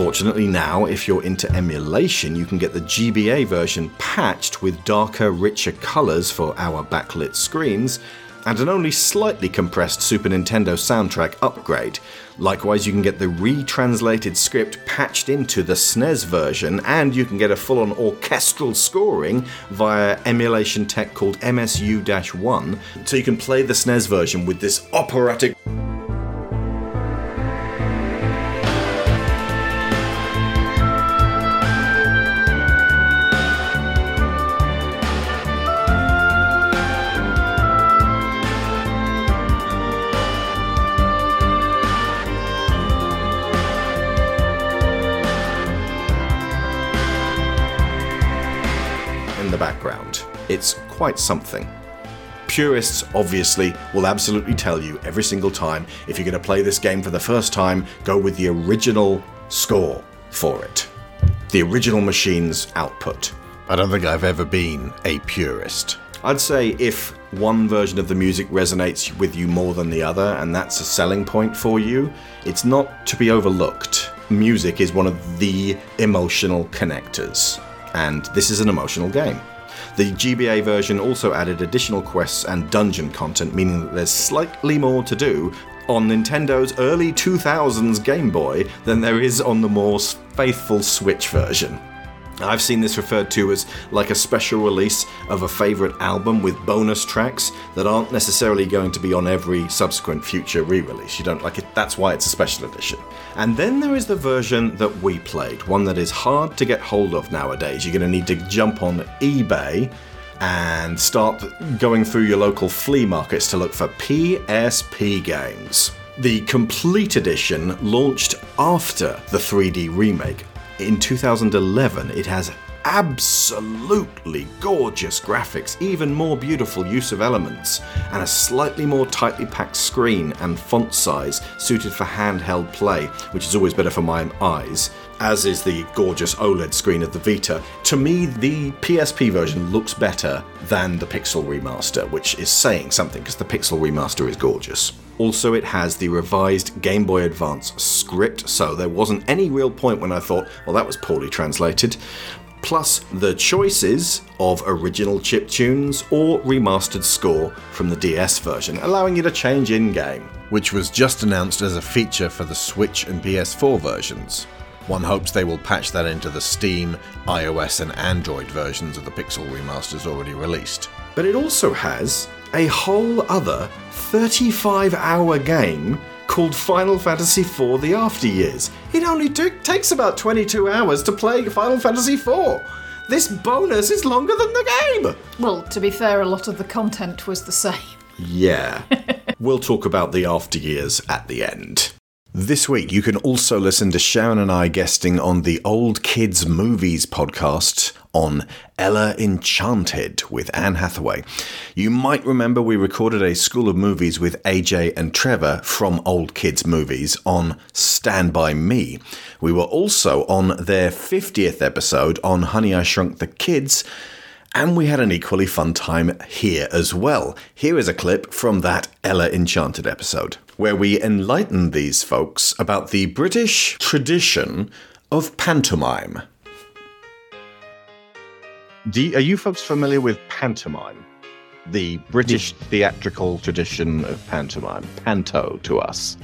Fortunately, now, if you're into emulation, you can get the GBA version patched with darker, richer colours for our backlit screens, and an only slightly compressed Super Nintendo soundtrack upgrade. Likewise, you can get the retranslated script patched into the SNES version, and you can get a full on orchestral scoring via emulation tech called MSU 1. So you can play the SNES version with this operatic. Quite something. Purists obviously will absolutely tell you every single time if you're going to play this game for the first time, go with the original score for it. The original machine's output. I don't think I've ever been a purist. I'd say if one version of the music resonates with you more than the other, and that's a selling point for you, it's not to be overlooked. Music is one of the emotional connectors, and this is an emotional game. The GBA version also added additional quests and dungeon content, meaning that there's slightly more to do on Nintendo's early 2000s Game Boy than there is on the more faithful Switch version. I've seen this referred to as like a special release of a favourite album with bonus tracks that aren't necessarily going to be on every subsequent future re release. You don't like it, that's why it's a special edition. And then there is the version that we played, one that is hard to get hold of nowadays. You're going to need to jump on eBay and start going through your local flea markets to look for PSP games. The complete edition launched after the 3D remake. In 2011, it has absolutely gorgeous graphics, even more beautiful use of elements, and a slightly more tightly packed screen and font size suited for handheld play, which is always better for my eyes, as is the gorgeous OLED screen of the Vita. To me, the PSP version looks better than the Pixel remaster, which is saying something because the Pixel remaster is gorgeous. Also, it has the revised Game Boy Advance script, so there wasn't any real point when I thought, well, that was poorly translated plus the choices of original chip tunes or remastered score from the DS version, allowing you to change in game, which was just announced as a feature for the Switch and PS4 versions. One hopes they will patch that into the Steam, iOS, and Android versions of the Pixel remasters already released. But it also has a whole other 35 hour game called Final Fantasy IV The After Years. It only t- takes about 22 hours to play Final Fantasy IV. This bonus is longer than the game! Well, to be fair, a lot of the content was the same. Yeah. we'll talk about the after years at the end. This week, you can also listen to Sharon and I guesting on the Old Kids Movies podcast on Ella Enchanted with Anne Hathaway. You might remember we recorded a School of Movies with AJ and Trevor from Old Kids Movies on Stand By Me. We were also on their 50th episode on Honey I Shrunk the Kids. And we had an equally fun time here as well. Here is a clip from that Ella Enchanted episode, where we enlighten these folks about the British tradition of pantomime. You, are you folks familiar with pantomime? The British theatrical tradition of pantomime. Panto to us.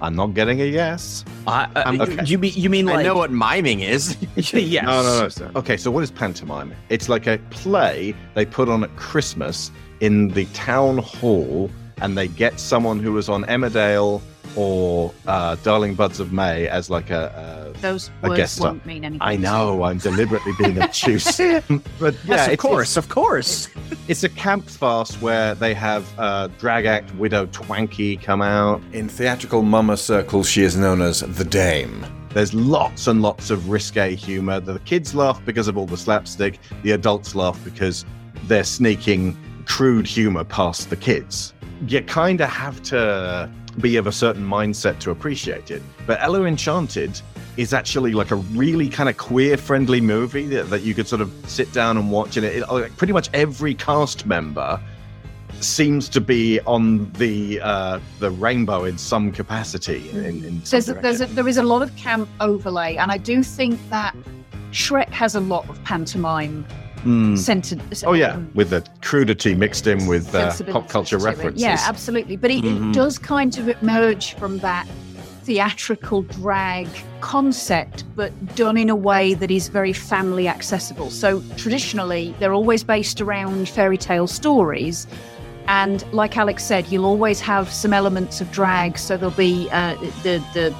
I'm not getting a yes. I, uh, okay. You mean you mean I like know what miming is. yes. No, no, no. Sir. Okay, so what is pantomime? It's like a play they put on at Christmas in the town hall, and they get someone who was on Emmerdale or uh, Darling Buds of May as like a, Those a, a words guest star. won't mean anything. I know, I'm deliberately being obtuse. but yeah, Yes, of it's, course, of course. It's a camp farce where they have uh, drag act widow Twankey come out. In theatrical mama circles, she is known as the Dame. There's lots and lots of risque humor. The kids laugh because of all the slapstick. The adults laugh because they're sneaking crude humor past the kids. You kind of have to be of a certain mindset to appreciate it. But Ella Enchanted is actually like a really kind of queer friendly movie that, that you could sort of sit down and watch and it, it like pretty much every cast member seems to be on the uh, the rainbow in some capacity in, in some There's a, there's a, there is a lot of camp overlay, and I do think that Shrek has a lot of pantomime Centered. Oh yeah, with the crudity mixed in with uh, pop culture references. Yeah, absolutely. But it, Mhm. it does kind of emerge from that theatrical drag concept, but done in a way that is very family accessible. So traditionally, they're always based around fairy tale stories. And like Alex said, you'll always have some elements of drag. So there'll be uh, the the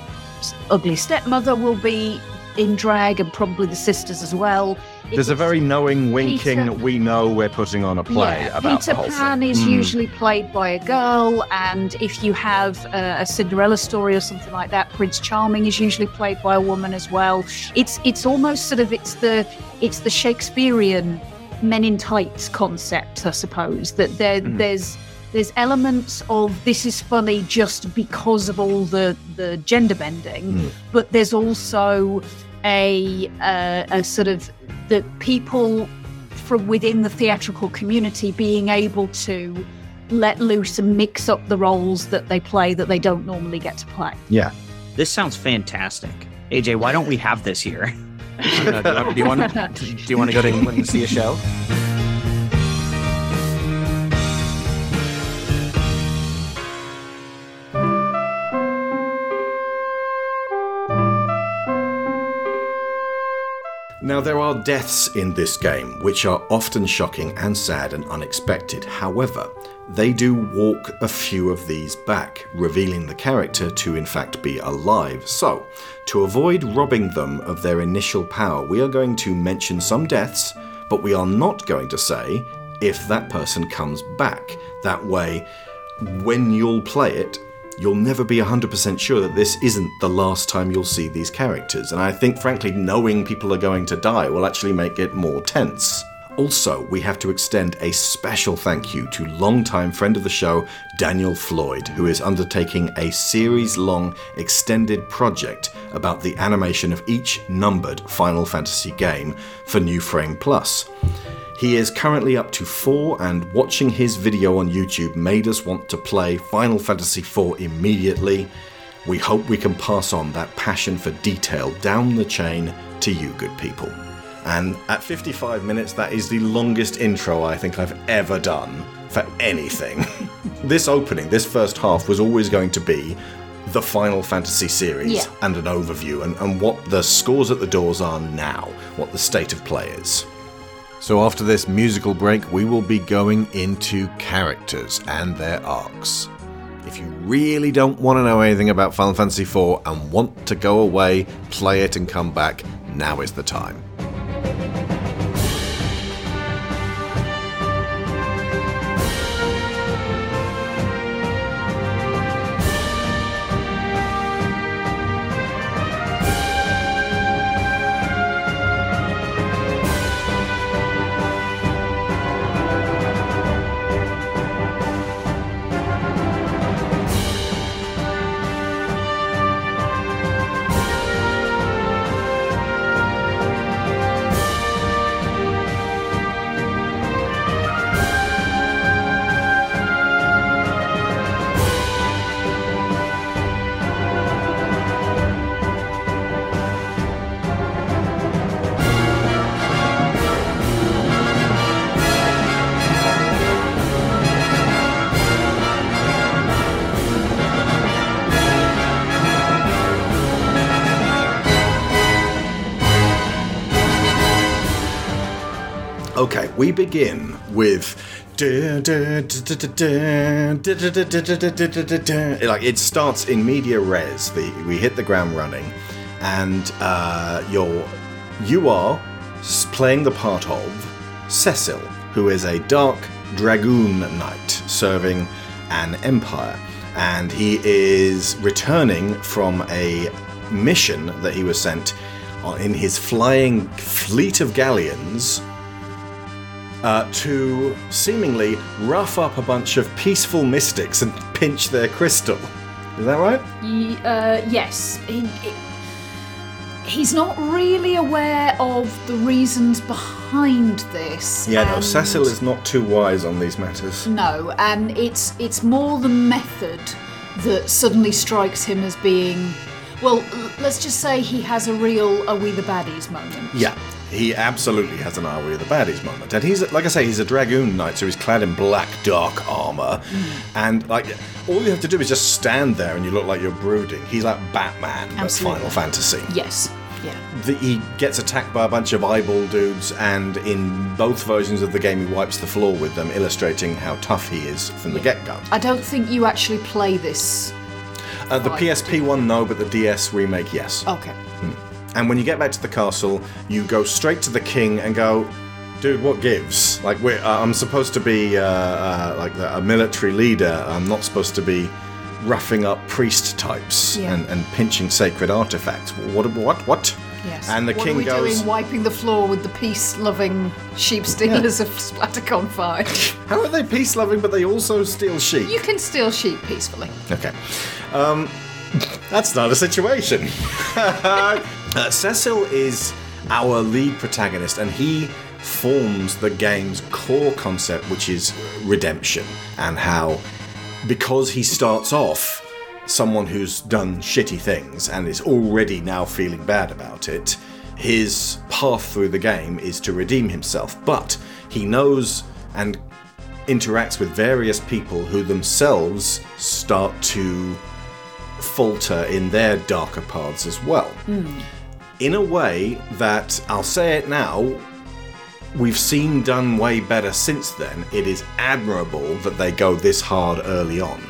ugly stepmother will be in drag, and probably the sisters as well. There's a very knowing winking. Peter- we know we're putting on a play yeah, about Peter Pan thing. is Mm. usually played by a girl, and if you have uh, a Cinderella story or something like that, Prince Charming is usually played by a woman as well. It's it's almost sort of it's the it's the Shakespearean Men in Tights concept, I suppose. That there, Mm. there's there's elements of this is funny just because of all the the gender bending, Mm. but there's also a uh, a sort of the people from within the theatrical community being able to let loose and mix up the roles that they play that they don't normally get to play. Yeah. This sounds fantastic. AJ, why don't we have this here? Do you want do you want to go to England and see a show? Now, there are deaths in this game, which are often shocking and sad and unexpected. However, they do walk a few of these back, revealing the character to in fact be alive. So, to avoid robbing them of their initial power, we are going to mention some deaths, but we are not going to say if that person comes back. That way, when you'll play it, you'll never be 100% sure that this isn't the last time you'll see these characters. And I think, frankly, knowing people are going to die will actually make it more tense. Also, we have to extend a special thank you to longtime friend of the show, Daniel Floyd, who is undertaking a series long extended project about the animation of each numbered Final Fantasy game for New Frame Plus. He is currently up to four, and watching his video on YouTube made us want to play Final Fantasy IV immediately. We hope we can pass on that passion for detail down the chain to you, good people. And at 55 minutes, that is the longest intro I think I've ever done for anything. this opening, this first half, was always going to be the Final Fantasy series Yeah. and an overview and, and what the scores at the doors are now, what the state of play is. So, after this musical break, we will be going into characters and their arcs. If you really don't want to know anything about Final Fantasy IV and want to go away, play it, and come back, now is the time. Begin with. Like it starts in media res. The, we hit the ground running, and uh, you're you are playing the part of Cecil, who is a dark dragoon knight serving an empire, and he is returning from a mission that he was sent in his flying fleet of galleons uh, to seemingly rough up a bunch of peaceful mystics and pinch their crystal. Is that right? Ye- uh, yes. He, he- he's not really aware of the reasons behind this. Yeah, no, Cecil is not too wise on these matters. No, and it's it's more the method that suddenly strikes him as being. Well, let's just say he has a real "Are we the baddies" moment. Yeah, he absolutely has an Are We the Baddies moment. And he's, like I say, he's a Dragoon Knight, so he's clad in black, dark armour. And, like, all you have to do is just stand there and you look like you're brooding. He's like Batman, but Final Fantasy. Yes. Yeah. The, he gets attacked by a bunch of eyeball dudes, and in both versions of the game, he wipes the floor with them, illustrating how tough he is from the get go. I don't think you actually play this. Uh, the PSP one, no, but the DS remake, yes. Okay. And when you get back to the castle, you go straight to the king and go, "Dude, what gives? Like, uh, I'm supposed to be uh, uh, like the, a military leader. I'm not supposed to be roughing up priest types Yeah. and, and pinching sacred artifacts. What? What? What? Yes. And the what king are we goes. doing wiping the floor with the peace-loving sheep stealers of Splattercon 5? How are they peace loving, but they also steal sheep? you can steal sheep peacefully. Okay. Um, that's not a situation. uh, Cecil is our lead protagonist, and he forms the game's core concept, which is redemption, and how, because he starts off someone who's done shitty things and is already now feeling bad about it, his path through the game is to redeem himself. But he knows and interacts with various people who themselves start to falter in their darker paths as well. In a way that, I'll say it now, we've seen done way better since then. It is admirable that they go this hard early on.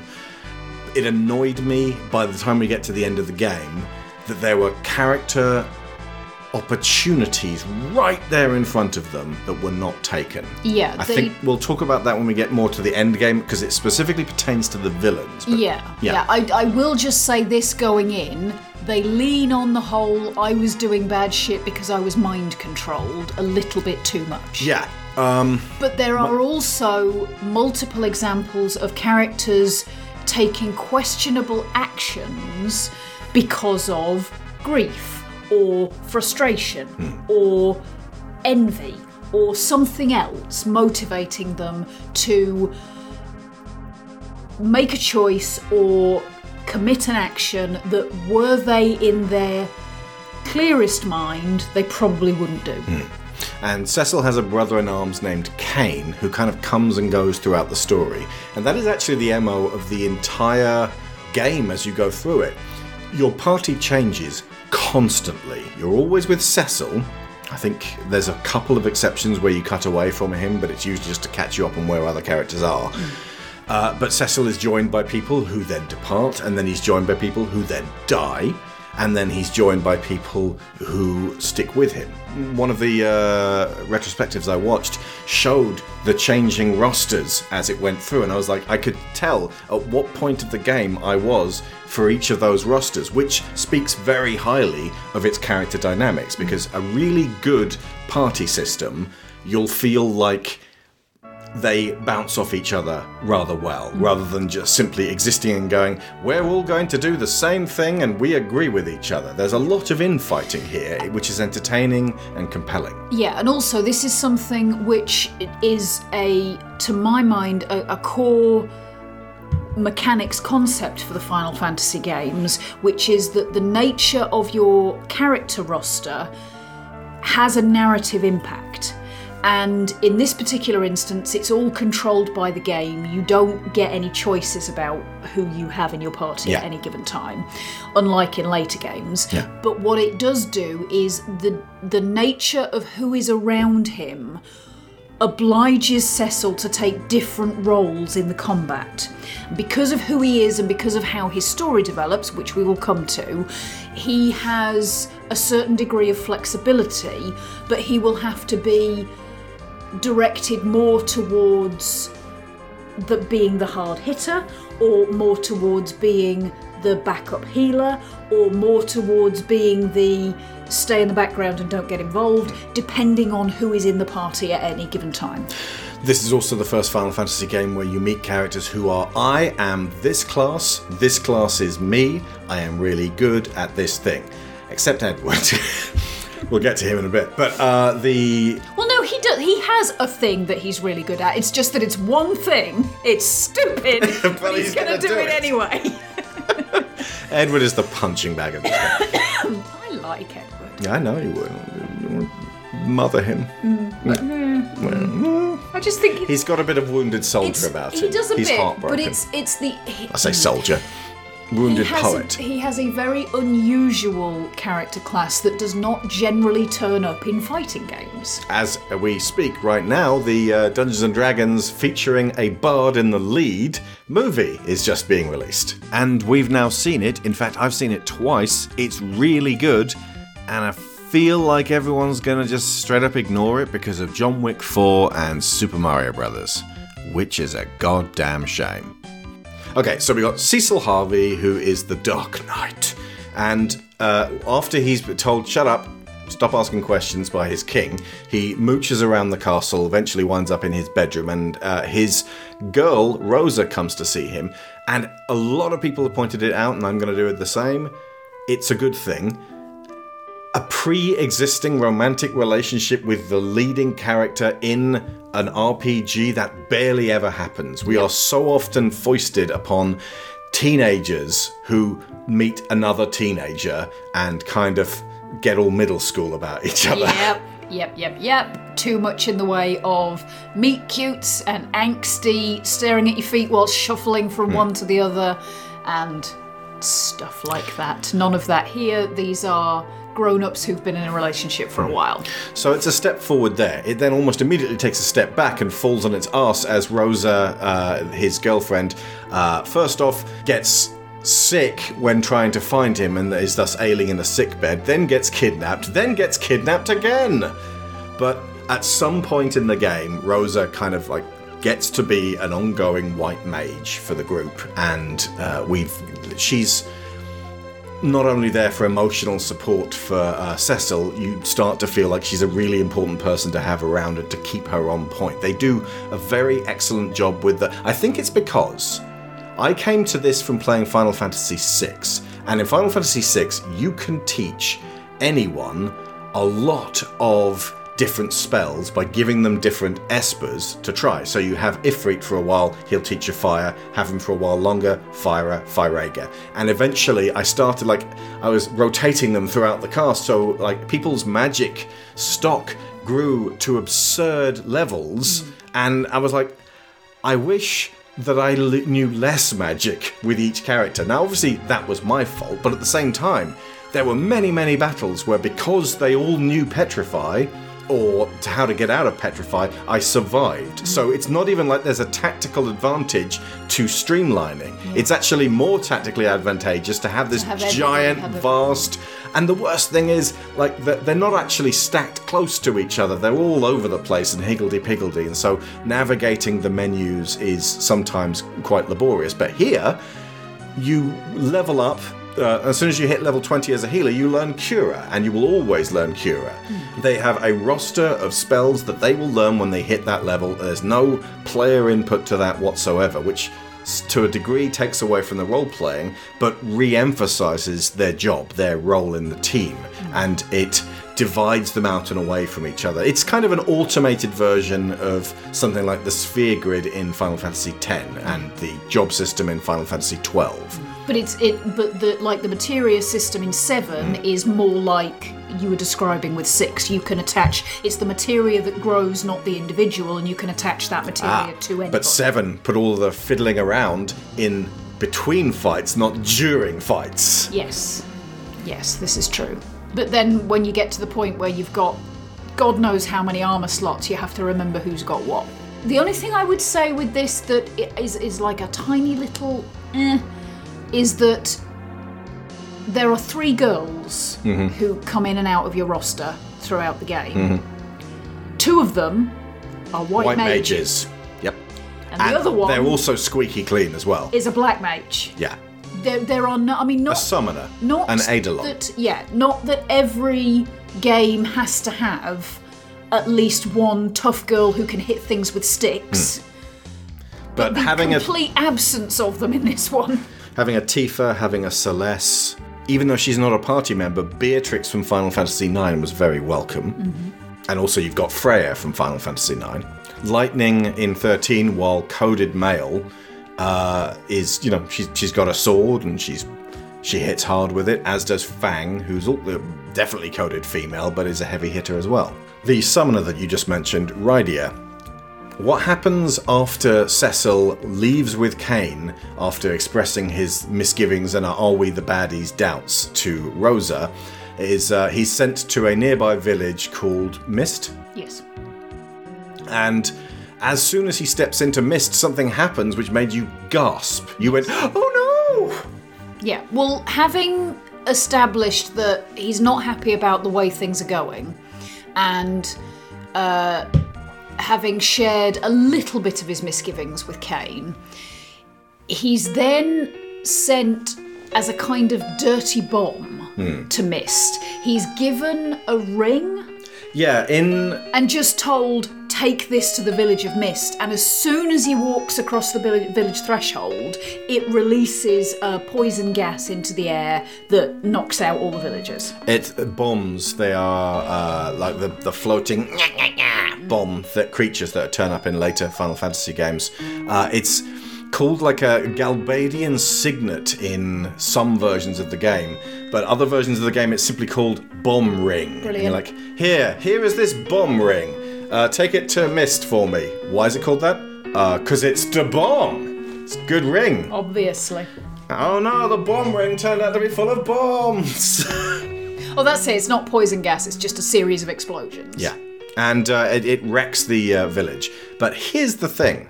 It annoyed me by the time we get to the end of the game that there were character opportunities right there in front of them that were not taken. Yeah, I they- think we'll talk about that when we get more to the end game because it specifically pertains to the villains. but- Yeah, yeah. yeah. I, I will just say this going in. They lean on the whole, I was doing bad shit because I was mind controlled a little bit too much. Yeah. Um, But there are also multiple examples of characters taking questionable actions because of grief or frustration or envy or something else motivating them to make a choice or commit an action that were they in their clearest mind they probably wouldn't do. Hmm. And Cecil has a brother in arms named Kain who kind of comes and goes throughout the story. And that is actually the MO of the entire game as you go through it. Your party changes constantly. You're always with Cecil. I think there's a couple of exceptions where you cut away from him, but it's usually just to catch you up on where other characters are. Hmm. Uh, but Cecil is joined by people who then depart, and then he's joined by people who then die, and then he's joined by people who stick with him. One of the uh, retrospectives I watched showed the changing rosters as it went through, and I was like, I could tell at what point of the game I was for each of those rosters, which speaks very highly of its character dynamics, because a really good party system, you'll feel like they bounce off each other rather well, rather than just simply existing and going, we're all going to do the same thing and we agree with each other. There's a lot of infighting here, which is entertaining and compelling. Yeah, and also this is something which is a, to my mind, a, a core mechanics concept for the Final Fantasy games, which is that the nature of your character roster has a narrative impact. And in this particular instance, it's all controlled by the game. You don't get any choices about who you have in your party Yeah. at any given time, unlike in later games. Yeah. But what it does do is the the nature of who is around him obliges Cecil to take different roles in the combat. Because of who he is and because of how his story develops, which we will come to, he has a certain degree of flexibility, but he will have to be directed more towards the being the hard hitter or more towards being the backup healer or more towards being the stay in the background and don't get involved depending on who is in the party at any given time This is also the first Final Fantasy game where you meet characters who are I am this class, this class is me, I am really good at this thing. Except Edward. we'll get to him in a bit. But uh, the well no he does he has a thing that he's really good at it's just that it's one thing it's stupid but, he's, he's gonna, gonna do, do it, it. anyway Edward is the punching bag of this i like edward Yeah, I know you would. You mother him. but, Well, i just think he's got a bit of wounded soldier about he him. does a he's bit heartbroken. but it's it's the he- I say soldier. Wounded he has poet. A, he has a very unusual character class that does not generally turn up in fighting games. As we speak right now, the uh, Dungeons and Dragons featuring a bard in the lead movie is just being released. And we've now seen it. In fact, I've seen it twice. It's really good. And I feel like everyone's going to just straight up ignore it because of John Wick 4 and Super Mario Brothers, which is a goddamn shame. Okay, so we got Cecil Harvey, who is the Dark Knight. And uh, after he's told, shut up, stop asking questions by his king. He mooches around the castle, eventually winds up in his bedroom, and uh, his girl, Rosa, comes to see him. And a lot of people have pointed it out, and I'm going to do it the same. It's a good thing. A pre existing romantic relationship with the leading character in an RPG that barely ever happens. We are so often foisted upon teenagers who meet another teenager and kind of get all middle school about each other. Yep, yep, yep, yep. Too much in the way of meet cutes and angsty, staring at your feet while shuffling from Hmm. one to the other, and stuff like that. None of that here. These are grown ups who've been in a relationship for a while. So it's a step forward there. It then almost immediately takes a step back and falls on its arse as Rosa, uh, his girlfriend, uh, first off gets sick when trying to find him and is thus ailing in a sick bed, then gets kidnapped, then gets kidnapped again. But at some point in the game, Rosa kind of like gets to be an ongoing white mage for the group, and uh, we've she's not only there for emotional support for uh, Cecil, you start to feel like she's a really important person to have around and to keep her on point. They do a very excellent job with the. I think it's because I came to this from playing Final Fantasy VI, and in Final Fantasy VI, you can teach anyone a lot of different spells by giving them different espers to try. So you have Ifrit for a while, he'll teach you fire, have him for a while longer, Fire, Firaga. And eventually I started like I was rotating them throughout the cast, so like people's magic stock grew to absurd levels, mm. and I was like, I wish that I l- knew less magic with each character. Now, obviously, that was my fault, but at the same time, there were many, many battles where because they all knew Petrify, or to how to get out of Petrify, I survived. So it's not even like there's a tactical advantage to streamlining. It's actually more tactically advantageous to have this have giant, vast. And the worst thing is, like, they're they're not actually stacked close to each other. They're all over the place and higgledy piggledy. And so navigating the menus is sometimes quite laborious. But here, you level up. Uh, as soon as you hit level 20 as a healer, you learn Cura, and you will always learn Cura. Hmm. They have a roster of spells that they will learn when they hit that level. There's no player input to that whatsoever, which to a degree takes away from the role playing, but re emphasizes their job, their role in the team, hmm. and it divides them out and away from each other. It's kind of an automated version of something like the sphere grid in Final Fantasy X and the job system in Final Fantasy XII. But it's it. But the like the materia system in seven Hmm. is more like you were describing with six. You can attach. It's the materia that grows, not the individual, and you can attach that materia to anybody. Ah, but seven put all the fiddling around in between fights, not during fights. Yes. Yes, this is true. But then when you get to the point where you've got God knows how many armor slots, you have to remember who's got what. The only thing I would say with this that i- is is like a tiny little eh, is that there are three girls Mhm. who come in and out of your roster throughout the game. Mhm. Two of them are white, White mages, mages. Yep. and the other one They're also squeaky clean as well. is a black mage. Yeah. There, there are no. I mean, not A summoner. not An Eidolon. that yeah not that every game has to have at least one tough girl who can hit things with sticks But the having a complete absence of them in this one having a Tifa, having a Celeste, even though she's not a party member, Beatrix from Final Fantasy IX was very welcome. And also you've got Freya from Final Fantasy IX. Lightning in 13, while coded male, uh, is you know she's she's got a sword and she's she hits hard with it, as does Fang, who's uh, definitely coded female, but is a heavy hitter as well. The summoner that you just mentioned, Rydia, what happens after Cecil leaves with Kain after expressing his misgivings and are we the baddies doubts to Rosa is uh, he's sent to a nearby village called Mist. yes And as soon as he steps into Mist, something happens which made you gasp. You went, oh no! yeah well having established that he's not happy about the way things are going and uh, having shared a little bit of his misgivings with Kain, he's then sent as a kind of dirty bomb Hmm. to Mist. He's given a ring Yeah, in and just told, take this to the village of Mist. And as soon as he walks across the village threshold, it releases a poison gas into the air that knocks out all the villagers. It bombs. They are uh, like the the floating bomb that creatures that turn up in later Final Fantasy games. Uh, it's called like a Galbadian signet in some versions of the game, but other versions of the game it's simply called bomb ring. And you're Brilliant. like, here, here is this bomb ring. Uh, take it to Mist for me. Why is it called that? Because it's the bomb. It's a good ring. Obviously. Oh no, the bomb ring turned out to be full of bombs. Oh, that's it. It's not poison gas, it's just a series of explosions. Yeah. And uh, it, it wrecks the uh, village. But here's the thing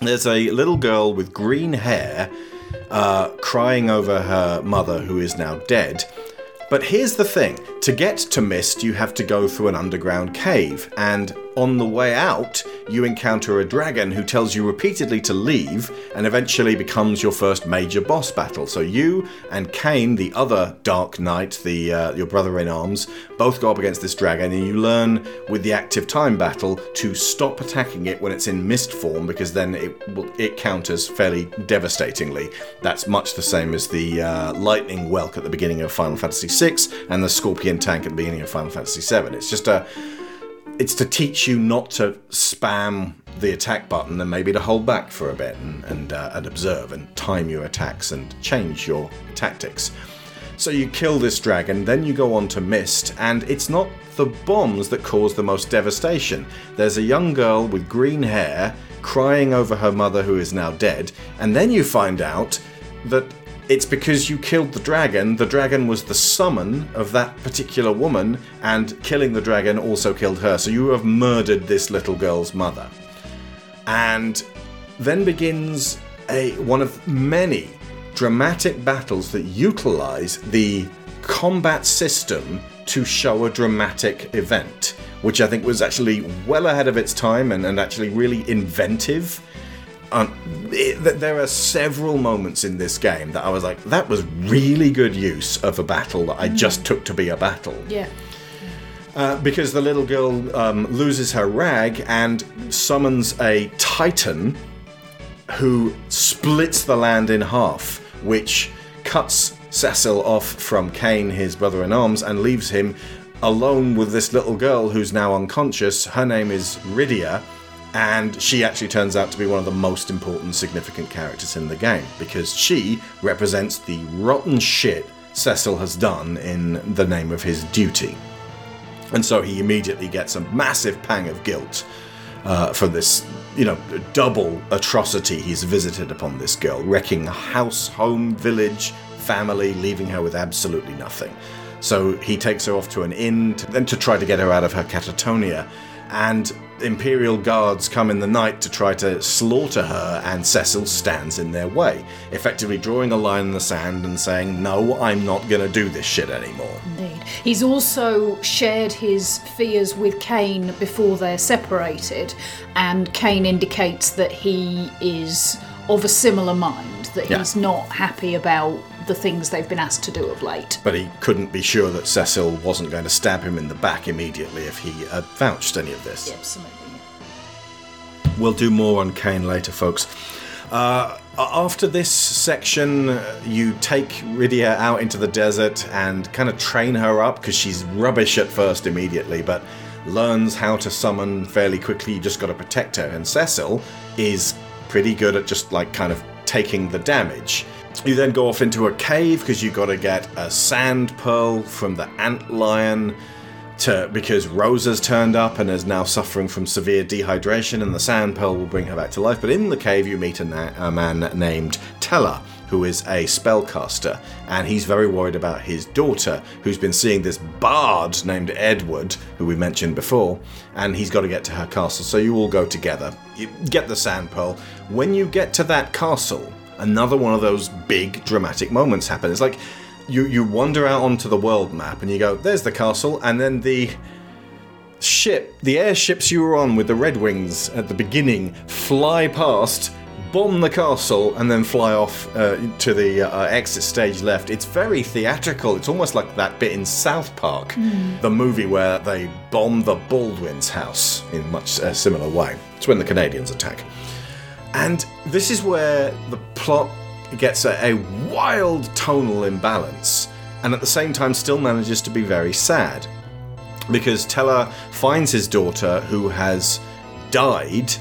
there's a little girl with green hair uh, crying over her mother, who is now dead. But here's the thing to get to Mist, you have to go through an underground cave. And on the way out, you encounter a dragon who tells you repeatedly to leave and eventually becomes your first major boss battle. So you and Kain, the other Dark Knight, the uh, your brother in arms, both go up against this dragon, and you learn with the active time battle to stop attacking it when it's in mist form because then it it counters fairly devastatingly. That's much the same as the uh, lightning whelk at the beginning of Final Fantasy VI and the scorpion tank at the beginning of Final Fantasy VII. It's just a it's to teach you not to spam the attack button and maybe to hold back for a bit and and, uh, and observe and time your attacks and change your tactics. So you kill this dragon, then you go on to Mist, and it's not the bombs that cause the most devastation. There's a young girl with green hair crying over her mother who is now dead, and then you find out that it's because you killed the dragon. The dragon was the summon of that particular woman, and killing the dragon also killed her. So you have murdered this little girl's mother. And then begins a one of many dramatic battles that utilize the combat system to show a dramatic event, which I think was actually well ahead of its time and, and actually really inventive. It, there are several moments in this game that I was like, that was really good use of a battle that I just took to be a battle. Yeah. Uh, because the little girl um, loses her rag and summons a titan who splits the land in half, which cuts Cecil off from Kain, his brother in arms, and leaves him alone with this little girl who's now unconscious. Her name is Rydia, and she actually turns out to be one of the most important, significant characters in the game because she represents the rotten shit Cecil has done in the name of his duty. And so he immediately gets a massive pang of guilt uh, for this, you know, double atrocity he's visited upon this girl, wrecking a house, home, village, family, leaving her with absolutely nothing. So he takes her off to an inn, to, then to try to get her out of her catatonia. And Imperial guards come in the night to try to slaughter her, and Cecil stands in their way, effectively drawing a line in the sand and saying, No, I'm not gonna do this shit anymore. Indeed. He's also shared his fears with Kain before they're separated, and Kain indicates that he is of a similar mind, that Yeah. he's not happy about the things they've been asked to do of late. But he couldn't be sure that Cecil wasn't going to stab him in the back immediately if he had vouched any of this. Absolutely. We'll do more on Kain later, folks. Uh, after this section, uh, you take Rydia out into the desert and kind of train her up because she's rubbish at first immediately, but learns how to summon fairly quickly. You just got to protect her. And Cecil is pretty good at just like kind of taking the damage. You then go off into a cave because you've got to get a sand pearl from the ant lion to because Rosa's turned up and is now suffering from severe dehydration, and the sand pearl will bring her back to life. But in the cave, you meet a, na- a man named Tellah, who is a spellcaster, and he's very worried about his daughter, who's been seeing this bard named Edward, who we mentioned before, and he's got to get to her castle. So you all go together. You get the sand pearl. When you get to that castle, another one of those big dramatic moments happen. It's like you you wander out onto the world map and you go, there's the castle, and then the ship, the airships you were on with the Red Wings at the beginning, fly past, bomb the castle and then fly off uh, to the uh, exit stage left. It's very theatrical. It's almost like that bit in South Park, the movie where they bomb the Baldwin's house in much a similar way. It's when the Canadians attack. And this is where the plot gets a, a wild tonal imbalance, and at the same time still manages to be very sad. Because Tellah finds his daughter, who has died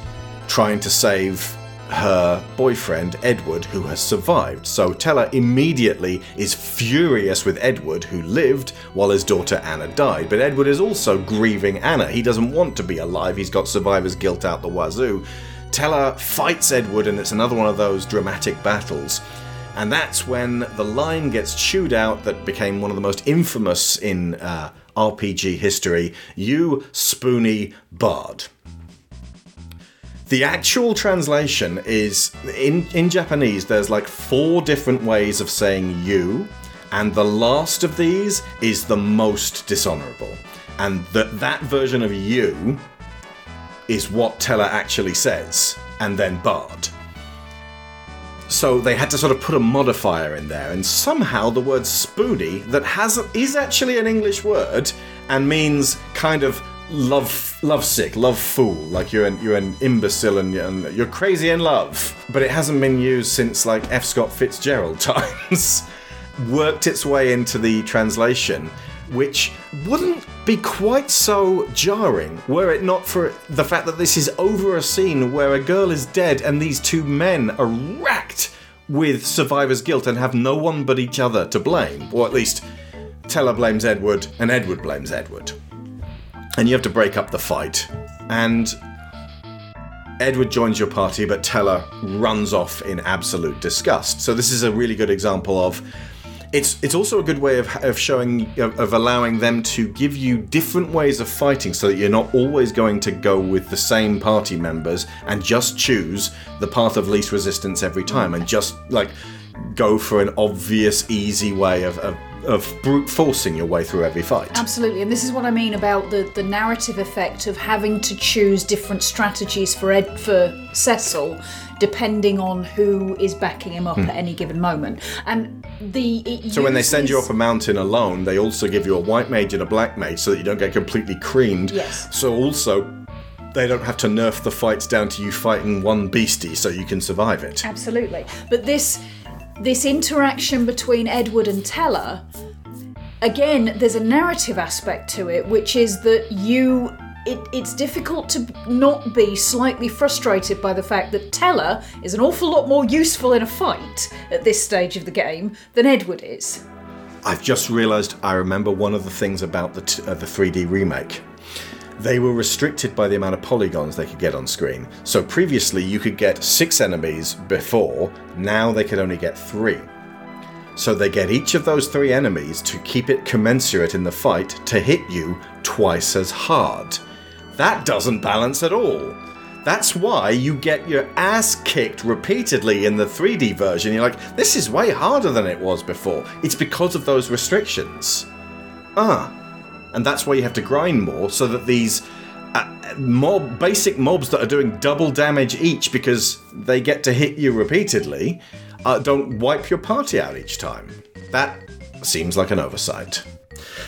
trying to save her boyfriend, Edward, who has survived. So Tellah immediately is furious with Edward, who lived while his daughter Anna died. But Edward is also grieving Anna. He doesn't want to be alive, he's got survivor's guilt out the wazoo. Tellah fights Edward, and it's another one of those dramatic battles. And that's when the line gets chewed out that became one of the most infamous in uh, RPG history You spoony bard. The actual translation is in, in Japanese, there's like four different ways of saying you, and the last of these is the most dishonorable. And that that version of you is what Tellah actually says, and then Bard. So they had to sort of put a modifier in there, and somehow the word spoony, that has is actually an English word and means kind of love lovesick, love fool, like you're an you're an imbecile and, and you're crazy in love. But it hasn't been used since like F. Scott Fitzgerald times. Worked its way into the translation, which wouldn't be quite so jarring were it not for the fact that this is over a scene where a girl is dead and these two men are racked with survivor's guilt and have no one but each other to blame. Or at least Tellah blames Edward and Edward blames Edward. And you have to break up the fight. And Edward joins your party, but Tellah runs off in absolute disgust. So this is a really good example of it's it's also a good way of, of showing of, of allowing them to give you different ways of fighting so that you're not always going to go with the same party members and just choose the path of least resistance every time and just like go for an obvious easy way of, of of brute forcing your way through every fight. Absolutely, and this is what I mean about the, the narrative effect of having to choose different strategies for Ed for Cecil, depending on who is backing him up Hmm. at any given moment. And the So when they send you uses- up a mountain alone, they also give you a white mage and a black mage so that you don't get completely creamed. Yes. So also they don't have to nerf the fights down to you fighting one beastie so you can survive it. Absolutely. But this this interaction between Edward and Tellah, again, there's a narrative aspect to it, which is that you it, it's difficult to not be slightly frustrated by the fact that Tellah is an awful lot more useful in a fight at this stage of the game than Edward is. I've just realised I remember one of the things about the, t- uh, the 3D remake. They were restricted by the amount of polygons they could get on screen. So previously you could get six enemies before, now they could only get three. So they get each of those three enemies to keep it commensurate in the fight to hit you twice as hard. That doesn't balance at all. That's why you get your ass kicked repeatedly in the 3D version. You're like, this is way harder than it was before. It's because of those restrictions. Ah. And that's why you have to grind more so that these uh, mob basic mobs that are doing double damage each because they get to hit you repeatedly uh, don't wipe your party out each time. That seems like an oversight.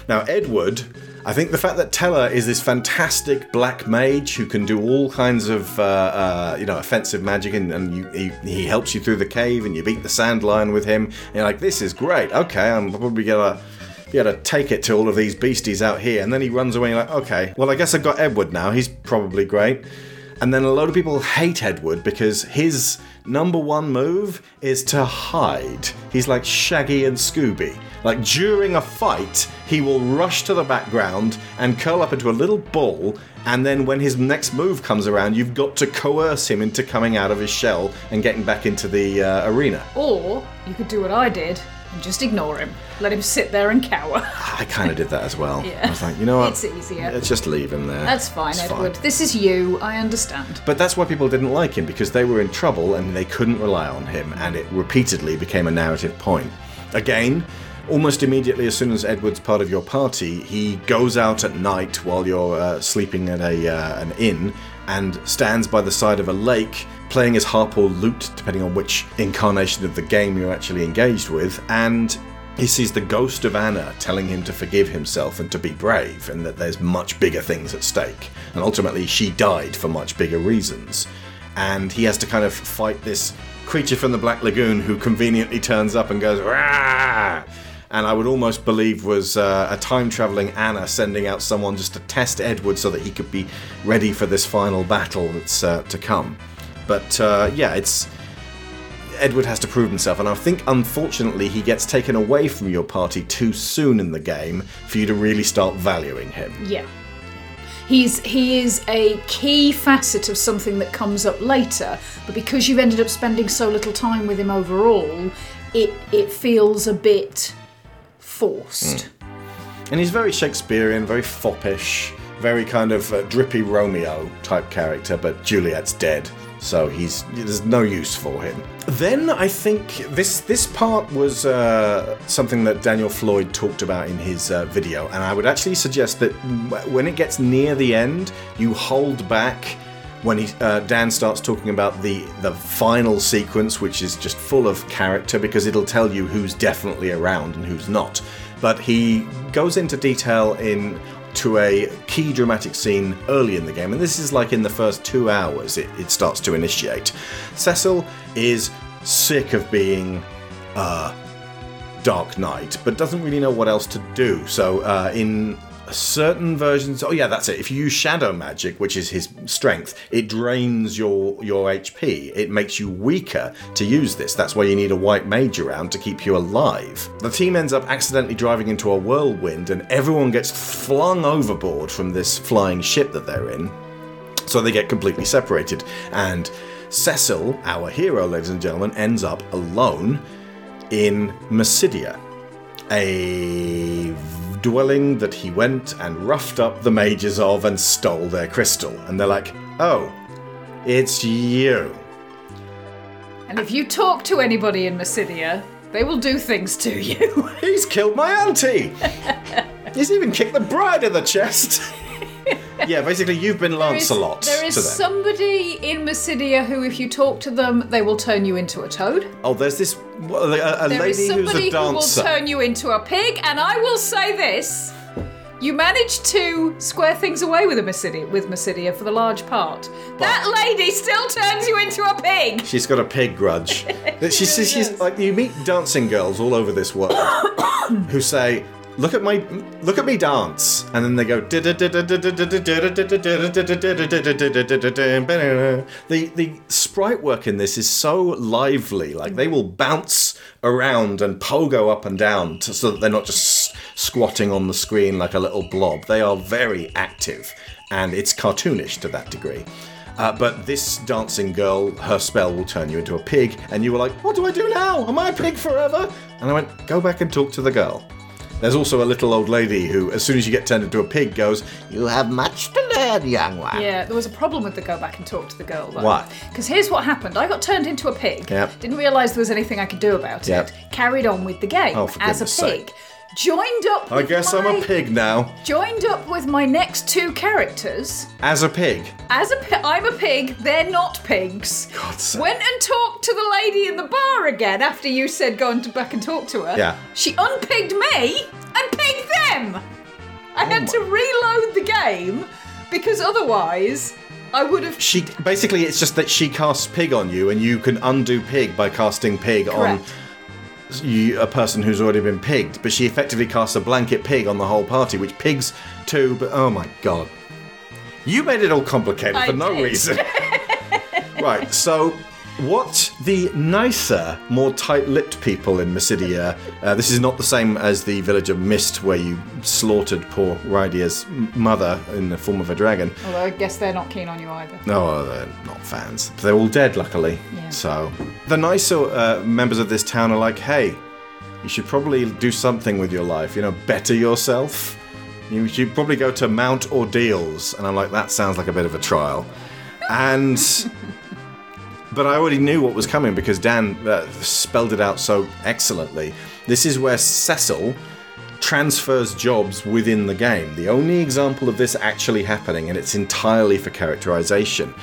Now, Edward, I think the fact that Tellah is this fantastic black mage who can do all kinds of, uh, uh, you know, offensive magic, and, and you, he, he helps you through the cave, and you beat the sand lion with him. And you're like, this is great. Okay, I'm probably gonna be able to take it to all of these beasties out here. And then he runs away. Like, okay, well, I guess I've got Edward now. He's probably great. And then a lot of people hate Edward because his number one move is to hide. He's like Shaggy and Scooby. Like during a fight, he will rush to the background and curl up into a little ball. And then when his next move comes around, you've got to coerce him into coming out of his shell and getting back into the uh, arena. Or you could do what I did and just ignore him. Let him sit there and cower. I kind of did that as well. Yeah. I was like, you know what? It's easier. Let's just leave him there. That's fine, It's Edward. This is you. I understand. But that's why people didn't like him because they were in trouble and they couldn't rely on him, and it repeatedly became a narrative point. Again, almost immediately, as soon as Edward's part of your party, he goes out at night while you're uh, sleeping at a uh, an inn and stands by the side of a lake, playing his harp or lute, depending on which incarnation of the game you're actually engaged with, and he sees the ghost of Anna telling him to forgive himself and to be brave, and that there's much bigger things at stake. And ultimately, she died for much bigger reasons. And he has to kind of fight this creature from the Black Lagoon who conveniently turns up and goes, Rah! And I would almost believe was uh, a time traveling Anna sending out someone just to test Edward so that he could be ready for this final battle that's uh, to come. But uh, yeah, it's Edward has to prove himself, and I think unfortunately he gets taken away from your party too soon in the game for you to really start valuing him. Yeah. He's he is a key facet of something that comes up later, but because you've ended up spending so little time with him overall, it it feels a bit forced. And he's very Shakespearean, very foppish, very kind of uh, drippy Romeo type character, but Juliet's dead, so he's there's no use for him. Then I think this this part was uh, something that Daniel Floyd talked about in his uh, video, and I would actually suggest that when it gets near the end, you hold back when he uh, Dan starts talking about the the final sequence, which is just full of character because it'll tell you who's definitely around and who's not. But he goes into detail in to a key dramatic scene early in the game, and this is like in the first two hours it, it starts to initiate. Cecil is sick of being uh, Dark Knight, but doesn't really know what else to do. So uh, in certain versions, oh yeah, that's it. If you use shadow magic, which is his strength, it drains your your HP. It makes you weaker to use this. That's why you need a white mage around to keep you alive. The team ends up accidentally driving into a whirlwind, and everyone gets flung overboard from this flying ship that they're in. So they get completely separated, and Cecil, our hero, ladies and gentlemen, ends up alone in Mysidia, a dwelling that he went and roughed up the mages of and stole their crystal. And they're like, oh, it's you. And if you talk to anybody in Mysidia, they will do things to you. He's killed my auntie! He's even kicked the bride in the chest! yeah, basically, you've been Lancelot There is to them. somebody in Mysidia who, if you talk to them, they will turn you into a toad. Oh, there's this a, a There is lady who's somebody a who will turn you into a pig, and I will say this: you managed to square things away with a Mysidia, with Mysidia for the large part. that lady still turns you into a pig. She's got a pig grudge. She says she's like you meet dancing girls all over this world who say, "Look at my, look at me dance," and then they go. The the sprite work in this is so lively. Like they will bounce around and pogo up and down to, so that they're not just squatting on the screen like a little blob. They are very active, and it's cartoonish to that degree. Uh, but this dancing girl, her spell will turn you into a pig, and you were like, What do I do now? Am I a pig forever? And I went, Go back and talk to the girl. There's also a little old lady who, as soon as you get turned into a pig, goes, You have much to learn, young one. Yeah, there was a problem with the go back and talk to the girl though. Why? Because here's what happened: I got turned into a pig. Yep. Didn't realise there was anything I could do about Yep. it. Carried on with the game Oh, as a pig. sake. Joined up. I guess I'm a pig now. Joined up with my next two characters. As a pig. As a pig, I'm a pig, they're not pigs. God's sake. Went and talked to the lady in the bar again after you said go and back and talk to her. Yeah. She unpigged me and pigged them. I Oh had to reload the game because otherwise I would have. She basically it's just that she casts pig on you, and you can undo pig by casting pig Correct. on you, a person who's already been pigged. But she effectively casts a blanket pig on the whole party, which pigs too. But oh my god, you made it all complicated I for no did. reason. right, so. What the nicer, more tight-lipped people in Mysidia? Uh, this is not the same as the village of Mist, where you slaughtered poor Rydia's mother in the form of a dragon. Although I guess they're not keen on you either. No, they're not fans. They're all dead, luckily. Yeah. So the nicer uh, members of this town are like, "Hey, you should probably do something with your life. You know, better yourself. You should probably go to Mount Ordeals." And I'm like, "That sounds like a bit of a trial." And but I already knew what was coming because Dan uh, spelled it out so excellently. This is where Cecil transfers jobs within the game. The only example of this actually happening, and it's entirely for characterization.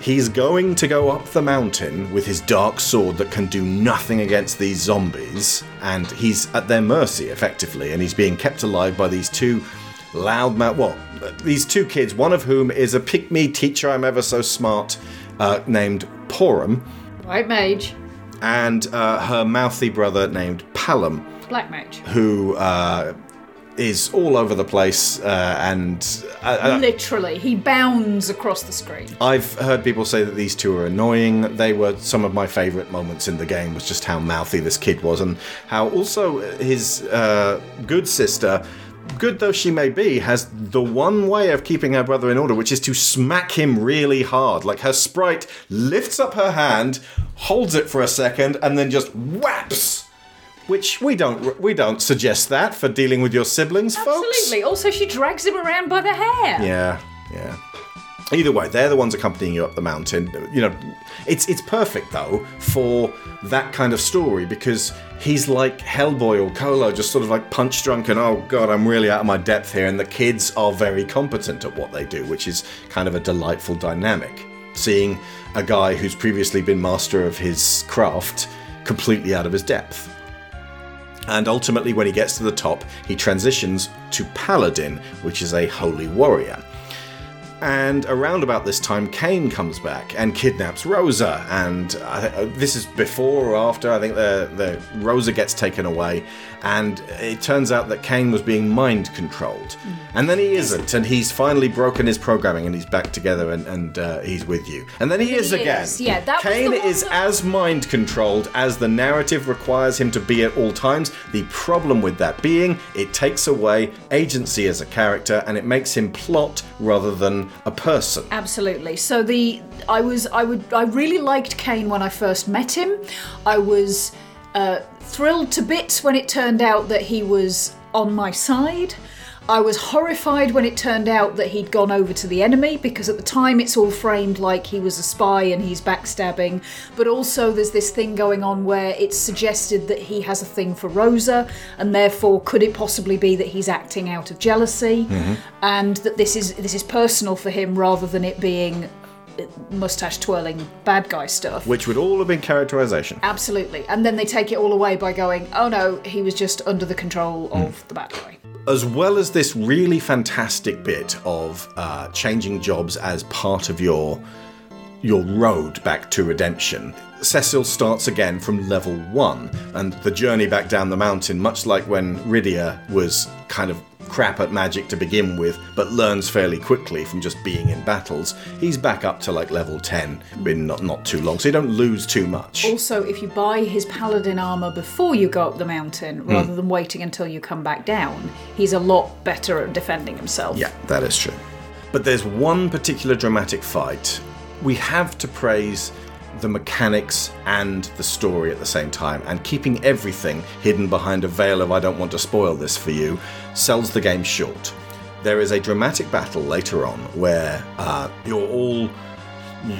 He's going to go up the mountain with his dark sword that can do nothing against these zombies, and he's at their mercy effectively, and he's being kept alive by these two loudmouth. Well, these two kids, one of whom is a pick me teacher, I'm ever so smart, uh, named Porom, White mage, and uh, her mouthy brother named Palom black mage. who uh, is all over the place uh, and uh, uh, Literally, he bounds across the screen. I've heard people say that these two are annoying. They were some of my favourite moments in the game was just how mouthy this kid was and how also his uh, good sister good though she may be, has the one way of keeping her brother in order, which is to smack him really hard. Like her sprite lifts up her hand, holds it for a second, and then just whaps. Which we don't we don't suggest that for dealing with your siblings, folks. Absolutely. Also, she drags him around by the hair. Yeah, yeah. Either way, they're the ones accompanying you up the mountain. You know, it's it's perfect though for that kind of story because he's like Hellboy or Colo, just sort of like punch drunk and oh god, I'm really out of my depth here. And the kids are very competent at what they do, which is kind of a delightful dynamic. Seeing a guy who's previously been master of his craft completely out of his depth. And ultimately, when he gets to the top, he transitions to Paladin, which is a holy warrior. And around about this time, Kain comes back and kidnaps Rosa. And uh, this is before or after. I think the, the Rosa gets taken away, and it turns out that Kain was being mind controlled. And then he isn't, and he's finally broken his programming, and he's back together, and, and uh, he's with you. And then he is He again. is, yeah, that Kain is as mind controlled as the narrative requires him to be at all times. The problem with that being, it takes away agency as a character, and it makes him plot rather than a person. Absolutely. So the I was I would I really liked Kain when I first met him. I was uh, thrilled to bits when it turned out that he was on my side. I was horrified when it turned out that he'd gone over to the enemy because at the time it's all framed like he was a spy and he's backstabbing. But also there's this thing going on where it's suggested that he has a thing for Rosa and therefore could it possibly be that he's acting out of jealousy and that this is this is personal for him rather than it being mustache twirling bad guy stuff. Which would all have been characterization. Absolutely. And then they take it all away by going, oh no, he was just under the control of the bad guy. as well as this really fantastic bit of uh, changing jobs as part of your your road back to redemption. Cecil starts again from level one, and the journey back down the mountain, much like when Rydia was kind of crap at magic to begin with, but learns fairly quickly from just being in battles. He's back up to like level 10 in not, not too long, so you don't lose too much. Also, if you buy his paladin armor before you go up the mountain, hmm. rather than waiting until you come back down, he's a lot better at defending himself. Yeah, that is true. But there's one particular dramatic fight. We have to praise the mechanics and the story at the same time, and keeping everything hidden behind a veil of I don't want to spoil this for you sells the game short. There is a dramatic battle later on where uh, you're all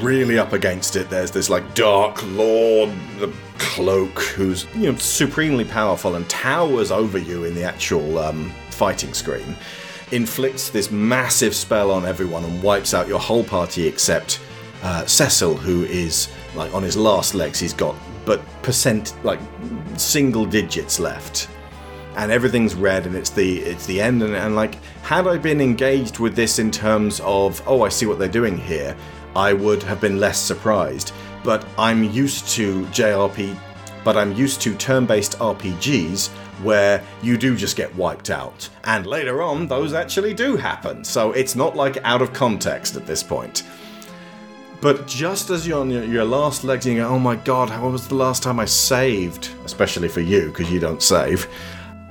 really up against it. There's this like dark lord, the cloak, who's you know supremely powerful and towers over you in the actual um, fighting screen. Inflicts this massive spell on everyone and wipes out your whole party except uh, Cecil, who is like on his last legs. He's got but percent like single digits left. And everything's red and it's the it's the end and, and like had i been engaged with this in terms of oh i see what they're doing here i would have been less surprised. But i'm used to jrp but i'm used to turn-based rpgs where you do just get wiped out. And later on those actually do happen. So it's not like out of context at this point but just as you're on your, your last legs and you go, oh my god, how was the last time I saved? Especially for you, because you don't save.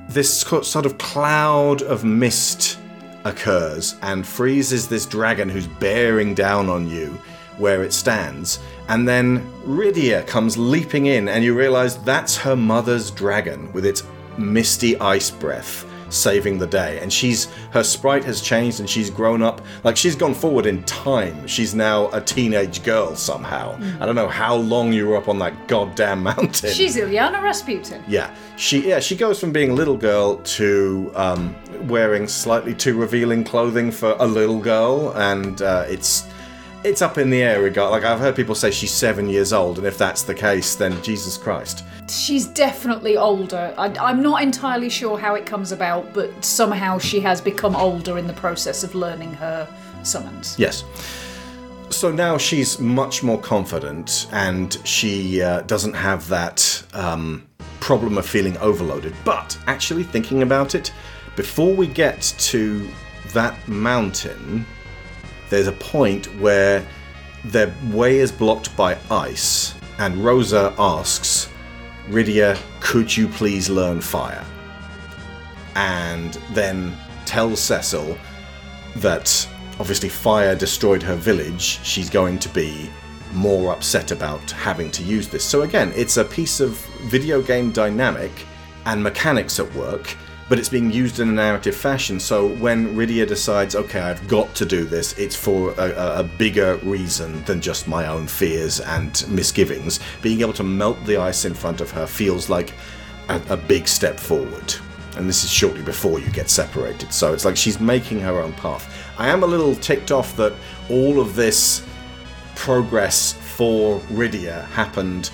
This sort of cloud of mist occurs and freezes this dragon who's bearing down on you where it stands. And then Rydia comes leaping in, and you realize that's her mother's dragon with its misty ice breath saving the day. And she's her sprite has changed and she's grown up. Like she's gone forward in time. She's now a teenage girl somehow. I don't know how long you were up on that goddamn mountain. She's Illyana Rasputin. Yeah, she yeah she goes from being a little girl to um, wearing slightly too revealing clothing for a little girl, and uh, it's it's up in the air. Regard like I've heard people say she's seven years old, and if that's the case, then Jesus Christ. She's definitely older. I, I'm not entirely sure how it comes about, but somehow she has become older in the process of learning her summons. Yes. So now she's much more confident, and she uh, doesn't have that um, problem of feeling overloaded. But actually, thinking about it, before we get to that mountain, there's a point where their way is blocked by ice, and Rosa asks, Rydia, could you please learn fire? And then tells Cecil that obviously fire destroyed her village, she's going to be more upset about having to use this. So again, it's a piece of video game dynamic and mechanics at work, but it's being used in a narrative fashion. So when Rydia decides, okay, I've got to do this, it's for a, a- bigger reason than just my own fears and misgivings. Being able to melt the ice in front of her feels like a, a big step forward. And this is shortly before you get separated. So it's like she's making her own path. I am a little ticked off that all of this progress for Rydia happened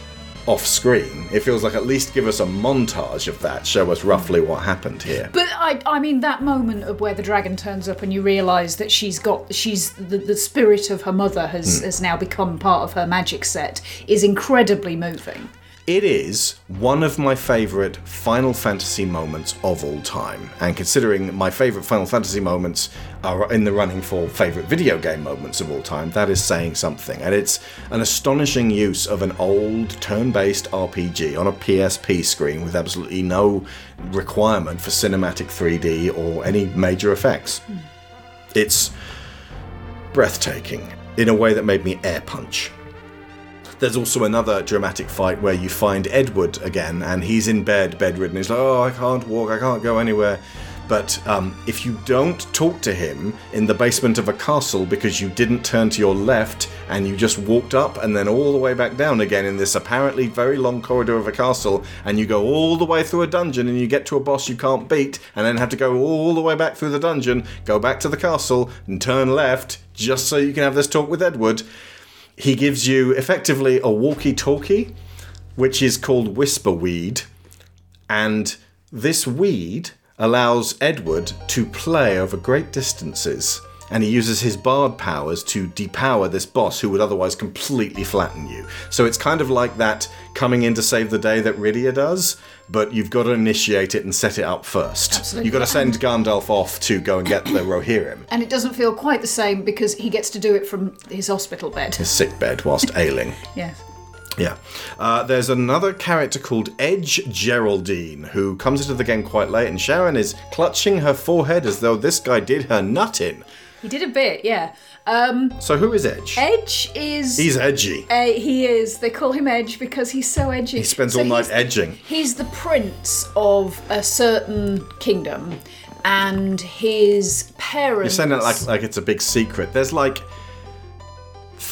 off screen. It feels like at least give us a montage of that, show us roughly what happened here. But I, I mean, that moment of where the dragon turns up and you realise that she's got, she's the, the spirit of her mother has, Hmm. has now become part of her magic set is incredibly moving. It is one of my favourite Final Fantasy moments of all time. And considering my favourite Final Fantasy moments are in the running for favourite video game moments of all time, that is saying something. And it's an astonishing use of an old turn based RPG on a PSP screen with absolutely no requirement for cinematic 3D or any major effects. Hmm. It's breathtaking in a way that made me air punch. There's also another dramatic fight where you find Edward again, and he's in bed, bedridden. He's like, "Oh, I can't walk, I can't go anywhere." But um, if you don't talk to him in the basement of a castle because you didn't turn to your left and you just walked up and then all the way back down again in this apparently very long corridor of a castle, and you go all the way through a dungeon and you get to a boss you can't beat, and then have to go all the way back through the dungeon, go back to the castle, and turn left just so you can have this talk with Edward he gives you effectively a walkie talkie, which is called Whisper Weed. And this weed allows Edward to play over great distances. And he uses his bard powers to depower this boss who would otherwise completely flatten you. So it's kind of like that coming in to save the day that Rydia does, but you've got to initiate it and set it up first. Absolutely. You've got to send Gandalf off to go and get the Rohirrim, And it doesn't feel quite the same because he gets to do it from his hospital bed. his sick bed, whilst ailing. Yes. Yeah. Uh, there's another character called Edge Geraldine who comes into the game quite late, and Sharon is clutching her forehead as though this guy did her nut in. He did a bit, yeah. Um, So, who is Edge? Edge is. He's edgy. Uh, he is. They call him Edge because he's so edgy. He spends So all night edging. He's the prince of a certain kingdom, and his parents. You're saying it like, like it's a big secret. There's like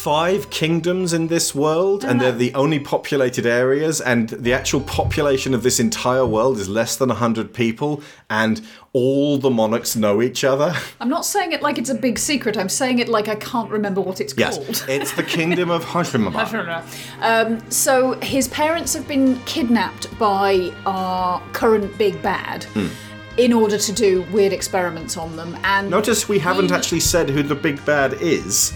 five kingdoms in this world, and they're the only populated areas, and the actual population of this entire world is less than 100 people, and all the monarchs know each other. I'm not saying it like it's a big secret. I'm saying it like I can't remember what it's Yes, called. it's the kingdom of Hashimaba. Um, so his parents have been kidnapped by our current big bad Hmm. in order to do weird experiments on them. And Notice we haven't he- actually said who the big bad is.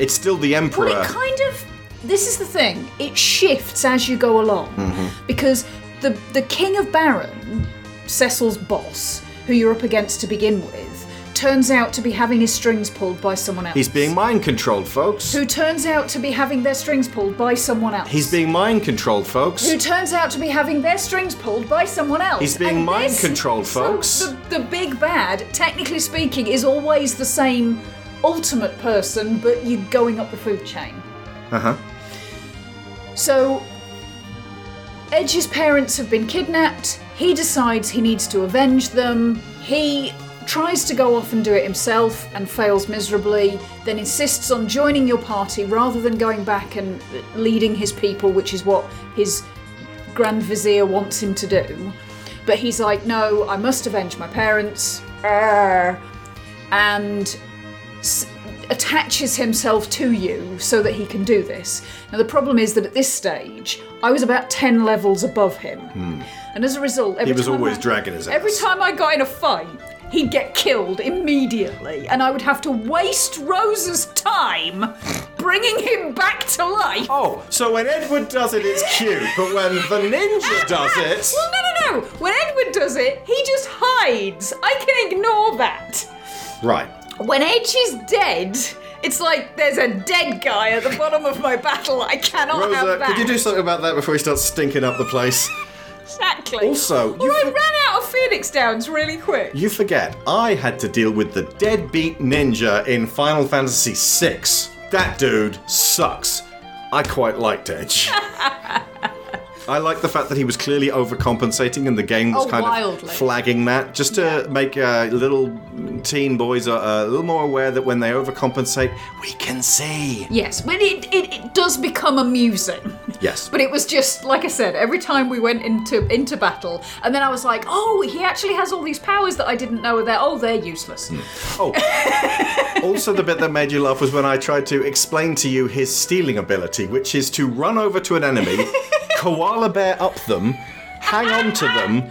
It's still the Emperor. Well, it kind of. This is the thing. It shifts as you go along Mhm. because the the King of Baron, Cecil's boss, who you're up against to begin with, turns out to be having his strings pulled by someone else. He's being mind controlled, folks. who turns out to be having their strings pulled by someone else. He's being mind controlled, folks. who turns out to be having their strings pulled by someone else. He's being And mind this- controlled, so folks. The, the big bad, technically speaking, is always the same ultimate person, but you're going up the food chain. Uh huh. So, Edge's parents have been kidnapped. He decides he needs to avenge them. He tries to go off and do it himself and fails miserably, then insists on joining your party rather than going back and leading his people, which is what his Grand Vizier wants him to do. But he's like, no, I must avenge my parents. Arr. And s- attaches himself to you so that he can do this. Now, the problem is that at this stage, I was about 10 levels above him. Hmm. And as a result, every He was time always I- dragging his ass. Every time I got in a fight, he'd get killed immediately, and I would have to waste Rosa's time bringing him back to life. Oh, so when Edward does it, it's cute, but when the ninja ah, ah, does ah. it. Well, no, no, no. When Edward does it, he just hides. I can ignore that. Right. When Edge is dead, it's like there's a dead guy at the bottom of my battle. I cannot have Rosa, that. could you do something about that before he starts stinking up the place? Exactly. Also, well, I ran out of Phoenix Downs really quick. You forget, I had to deal with the deadbeat ninja in Final Fantasy VI. That dude sucks. I quite liked Edge. I like the fact that he was clearly overcompensating and the game was Oh, kind wildly. of flagging that just to make uh, little teen boys uh, a little more aware that when they overcompensate, we can see. Yes, but it, it, it does become amusing. Yes. But it was just like I said, every time we went into into battle, and then I was like, oh, he actually has all these powers that I didn't know were there. Oh, they're useless. Oh Also, the bit that made you laugh was when I tried to explain to you his stealing ability, which is to run over to an enemy, koala bear up them, hang on to them,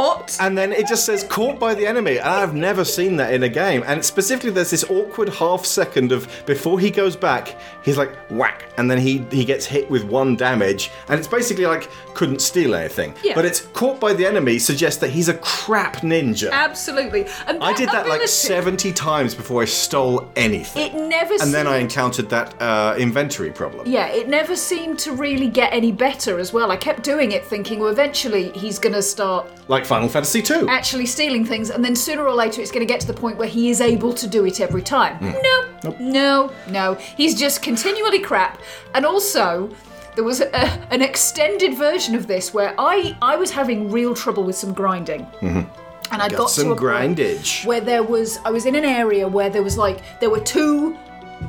caught! and then it just says caught by the enemy. And I've never seen that in a game. And specifically, there's this awkward half second of before he goes back, he's like whack, and then he he gets hit with one damage, and it's basically like couldn't steal anything. Yeah. But it's caught by the enemy suggests that he's a crap ninja. Absolutely. And I did that like 70 times before I stole anything. It never. and then I encountered that uh, inventory problem. Yeah, it never seemed to really get any better as well. I kept doing it thinking, well, eventually he's going to start Like Final Fantasy II. actually stealing things, and then sooner or later it's going to get to the point where he is able to do it every time. Mm. No, no, no. He's just continually crap. And also, there was a, an extended version of this where I, I was having real trouble with some grinding. Mhm. And I Got got, some to a point grindage. where there was I was in an area where there was like there were two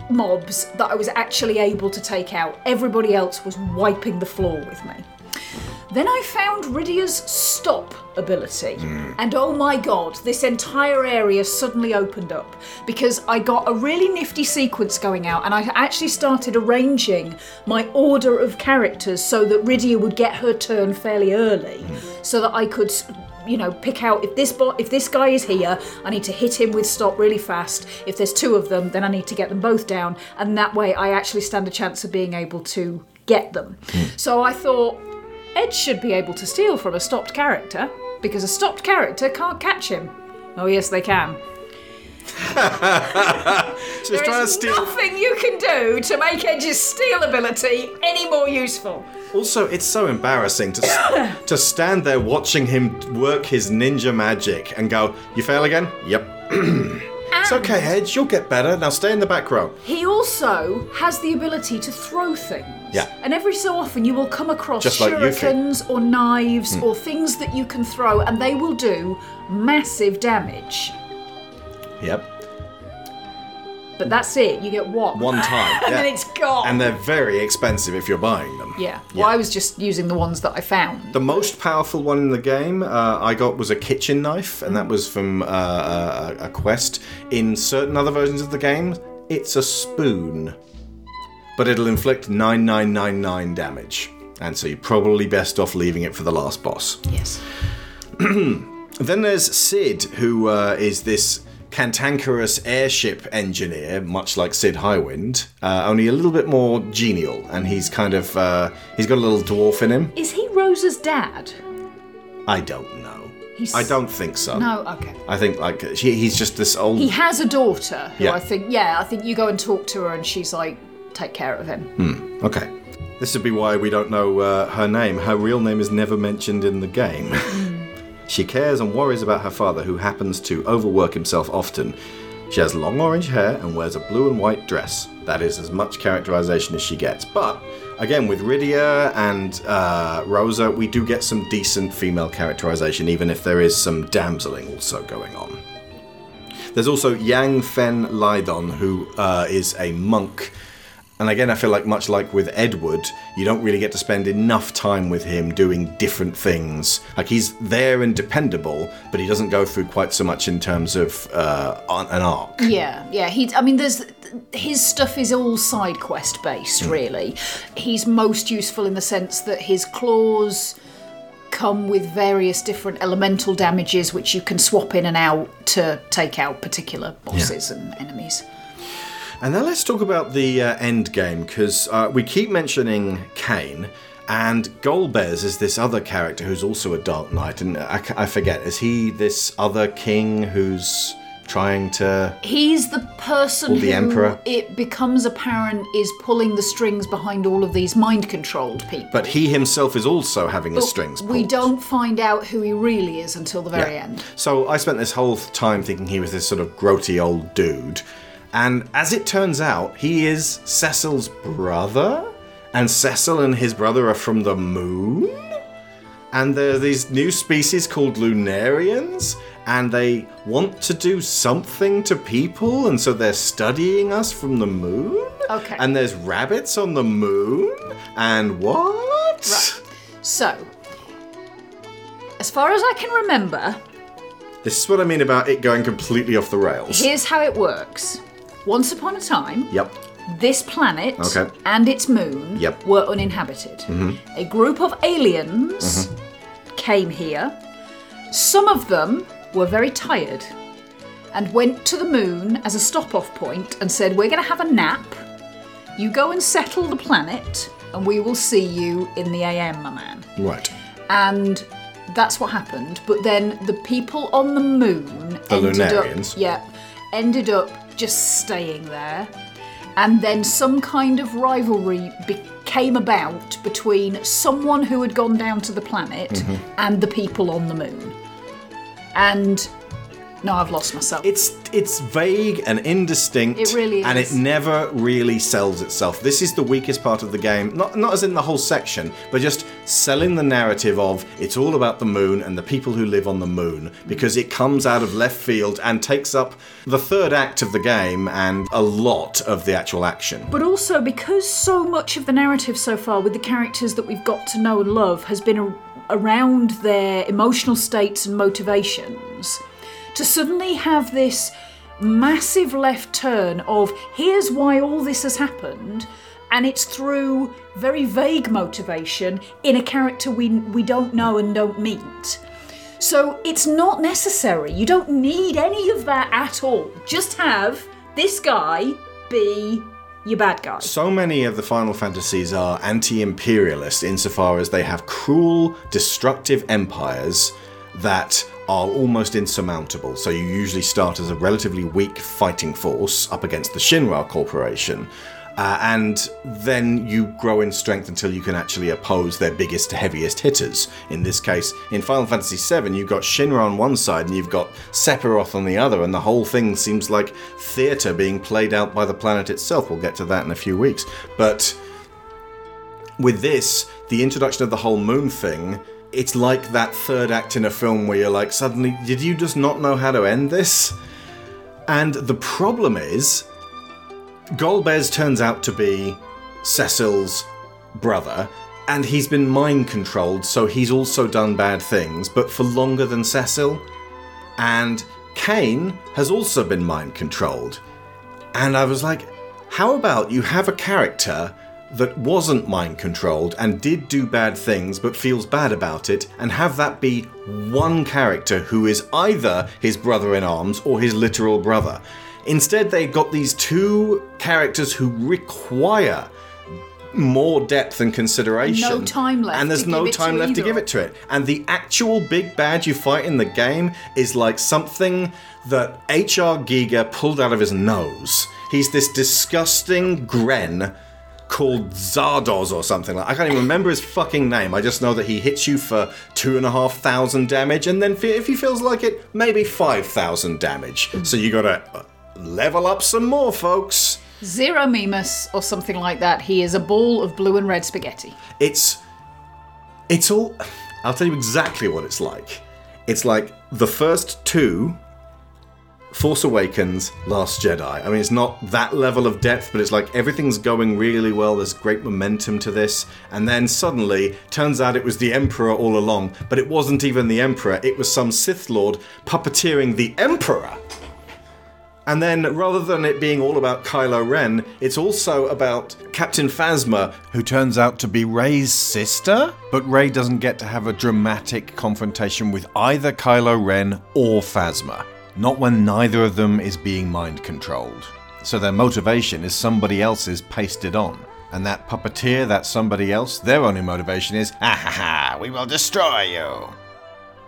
mobs that I was actually able to take out. Everybody else was wiping the floor with me. Then I found Rydia's stop ability. And oh my god, this entire area suddenly opened up because I got a really nifty sequence going out and I actually started arranging my order of characters so that Rydia would get her turn fairly early so that I could you know pick out if this bot if this guy is here I need to hit him with stop really fast. If there's two of them then I need to get them both down. And that way I actually stand a chance of being able to get them. So I thought Ed should be able to steal from a stopped character because a stopped character can't catch him. Oh, yes, they can. She's There trying to steal. nothing you can do to make Edge's steal ability any more useful. Also, it's so embarrassing to s- to stand there watching him work his ninja magic and go, "You fail again? Yep." it's okay, Edge. You'll get better. Now stay in the back row. He also has the ability to throw things. Yeah. And every so often you will come across Just like shurikens or knives Hmm. or things that you can throw and they will do massive damage. Yep. But that's it, you get one. One time. and yeah. then it's gone. And they're very expensive if you're buying them. yeah. Well, I was just using the ones that I found. The most powerful one in the game uh, I got was a kitchen knife, and that was from uh, a, a quest. In certain other versions of the game, it's a spoon, but it'll inflict 9999 damage, and so you're probably best off leaving it for the last boss. Yes. then there's Cid, who uh, is this cantankerous airship engineer, much like Cid Highwind, uh, only a little bit more genial, and he's kind of uh, he's got a little dwarf in him. Is he Rosa's dad? I don't know. He's- I don't think so. No, okay. I think like he, he's just this old. He has a daughter who Yeah. I think, yeah, I think you go and talk to her and she's like, take care of him. Hmm. Okay. This would be why we don't know uh, her name. Her real name is never mentioned in the game. she cares and worries about her father, who happens to overwork himself often. She has long orange hair and wears a blue and white dress. That is as much characterization as she gets. But again, with Rydia and uh, Rosa, we do get some decent female characterization, even if there is some damseling also going on. There's also Yang Fen Lydon, who uh, is a monk. And again, I feel like much like with Edward, you don't really get to spend enough time with him doing different things. Like he's there and dependable, but he doesn't go through quite so much in terms of uh, an an arc. Yeah, yeah. He, I mean, there's his stuff is all side quest based. Really, he's most useful in the sense that his claws come with various different elemental damages, which you can swap in and out to take out particular bosses and enemies. And now let's talk about the uh, end game because uh, we keep mentioning Kain, and Golbez is this other character who's also a Dark Knight, and I forget is he this other king who's trying to? He's the person the who Emperor. it becomes apparent is pulling the strings behind all of these mind controlled people. But he himself is also having the But strings. We don't find out who he really is until the very Yeah. end. So I spent this whole time thinking he was this sort of grotty old dude. And as it turns out, he is Cecil's brother. And Cecil and his brother are from the moon. And there are these new species called Lunarians. And they want to do something to people. And so they're studying us from the moon. Okay. And there's rabbits on the moon. And what? Right. So, as far as I can remember, This is what I mean about it going completely off the rails. here's how it works. Once upon a time, Yep. this planet Okay. and its moon Yep. were uninhabited. Mhm. A group of aliens came here. Some of them were very tired and went to the moon as a stop off point and said, We're going to have a nap. You go and settle the planet, and we will see you in the AM, my man. Right. And that's what happened. But then the people on the moon The ended Lunarians. up, yeah, ended up just staying there. And then some kind of rivalry became about between someone who had gone down to the planet Mhm. and the people on the moon. And no, I've lost myself. It's it's vague and indistinct. It really And it never really sells itself. This is the weakest part of the game. Not not as in the whole section, but just selling the narrative of it's all about the moon and the people who live on the moon because it comes out of left field and takes up the third act of the game and a lot of the actual action. But also because so much of the narrative so far with the characters that we've got to know and love has been a- around their emotional states and motivations, to suddenly have this massive left turn of here's why all this has happened and it's through very vague motivation in a character we we don't know and don't meet. So it's not necessary. You don't need any of that at all. Just have this guy be your bad guy. So many of the Final Fantasies are anti imperialist insofar as they have cruel, destructive empires that are almost insurmountable. So you usually start as a relatively weak fighting force up against the Shinra Corporation. Uh, and then you grow in strength until you can actually oppose their biggest, heaviest hitters. In this case, in Final Fantasy VII, you've got Shinra on one side and you've got Sephiroth on the other, and the whole thing seems like theatre being played out by the planet itself. We'll get to that in a few weeks. But with this, the introduction of the whole moon thing, it's like that third act in a film where you're like, suddenly, did you just not know how to end this? And the problem is, Golbez turns out to be Cecil's brother, and he's been mind controlled, so he's also done bad things, but for longer than Cecil. And Kain has also been mind controlled. And I was like, how about you have a character that wasn't mind controlled and did do bad things but feels bad about it, and have that be one character who is either his brother in arms or his literal brother? Instead, they got these two characters who require more depth and consideration. No time left And there's no give it to time left to give it to it. And the actual big bad you fight in the game is like something that H.R. Giger pulled out of his nose. He's this disgusting Gren called Zardoz or something like I can't even remember his fucking name. I just know that he hits you for two and a half thousand damage, and then if he feels like it, maybe five thousand damage. So you gotta uh, level up some more, folks. Zeromus or something like that. He is a ball of blue and red spaghetti. It's it's all I'll tell you exactly what it's like. It's like the first two Force Awakens, Last Jedi. I mean, it's not that level of depth, but it's like everything's going really well. There's great momentum to this. And then suddenly, turns out it was the Emperor all along, but it wasn't even the Emperor. It was some Sith Lord puppeteering the Emperor. And then, rather than it being all about Kylo Ren, it's also about Captain Phasma, who turns out to be Rey's sister. But Ray doesn't get to have a dramatic confrontation with either Kylo Ren or Phasma. Not when neither of them is being mind controlled. So their motivation is somebody else's pasted on. And that puppeteer, that somebody else, their only motivation is, ah ha ha, we will destroy you.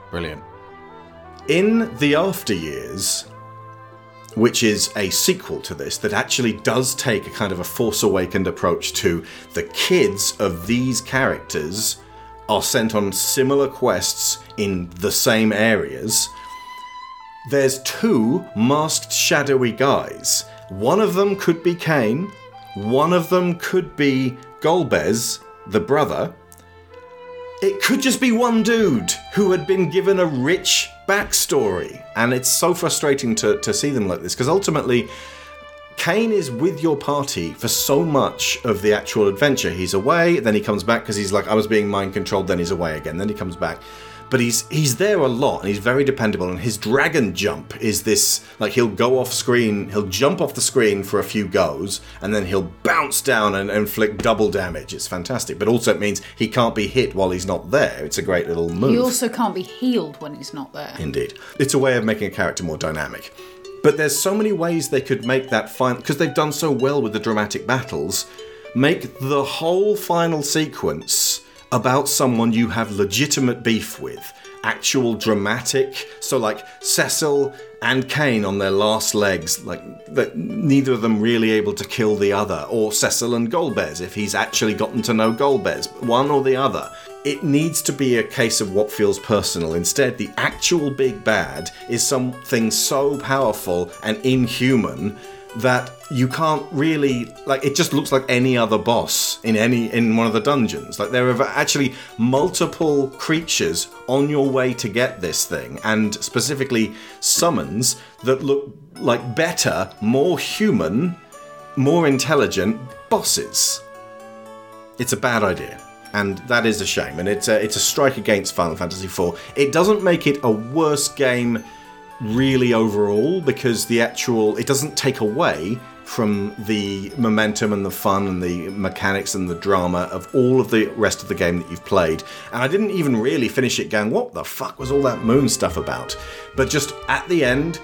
Brilliant. In the after years, which is a sequel to this that actually does take a kind of a Force Awakened approach to the kids of these characters are sent on similar quests in the same areas. There's two masked shadowy guys. One of them could be Kain, one of them could be Golbez, the brother. It could just be one dude who had been given a rich backstory. And it's so frustrating to, to see them like this because ultimately, Kain is with your party for so much of the actual adventure. He's away, then he comes back because he's like, I was being mind controlled, then he's away again, then he comes back. But he's he's there a lot and he's very dependable. And his dragon jump is this like he'll go off screen, he'll jump off the screen for a few goes, and then he'll bounce down and inflict double damage. It's fantastic. But also it means he can't be hit while he's not there. It's a great little move. He also can't be healed when he's not there. Indeed. It's a way of making a character more dynamic. But there's so many ways they could make that final because they've done so well with the dramatic battles, make the whole final sequence about someone you have legitimate beef with. Actual dramatic, so like Cecil and Kain on their last legs, like that neither of them really able to kill the other, or Cecil and Golbez if he's actually gotten to know Golbez, one or the other. It needs to be a case of what feels personal. Instead, the actual big bad is something so powerful and inhuman that you can't really like it just looks like any other boss in any in one of the dungeons. Like there are actually multiple creatures on your way to get this thing and specifically summons that look like better more human more intelligent bosses. It's a bad idea and that is a shame and it's a, it's a strike against final fantasy IV it doesn't make it a worse game really overall because the actual it doesn't take away from the momentum and the fun and the mechanics and the drama of all of the rest of the game that you've played. And I didn't even really finish it going, what the fuck was all that moon stuff about? But just at the end,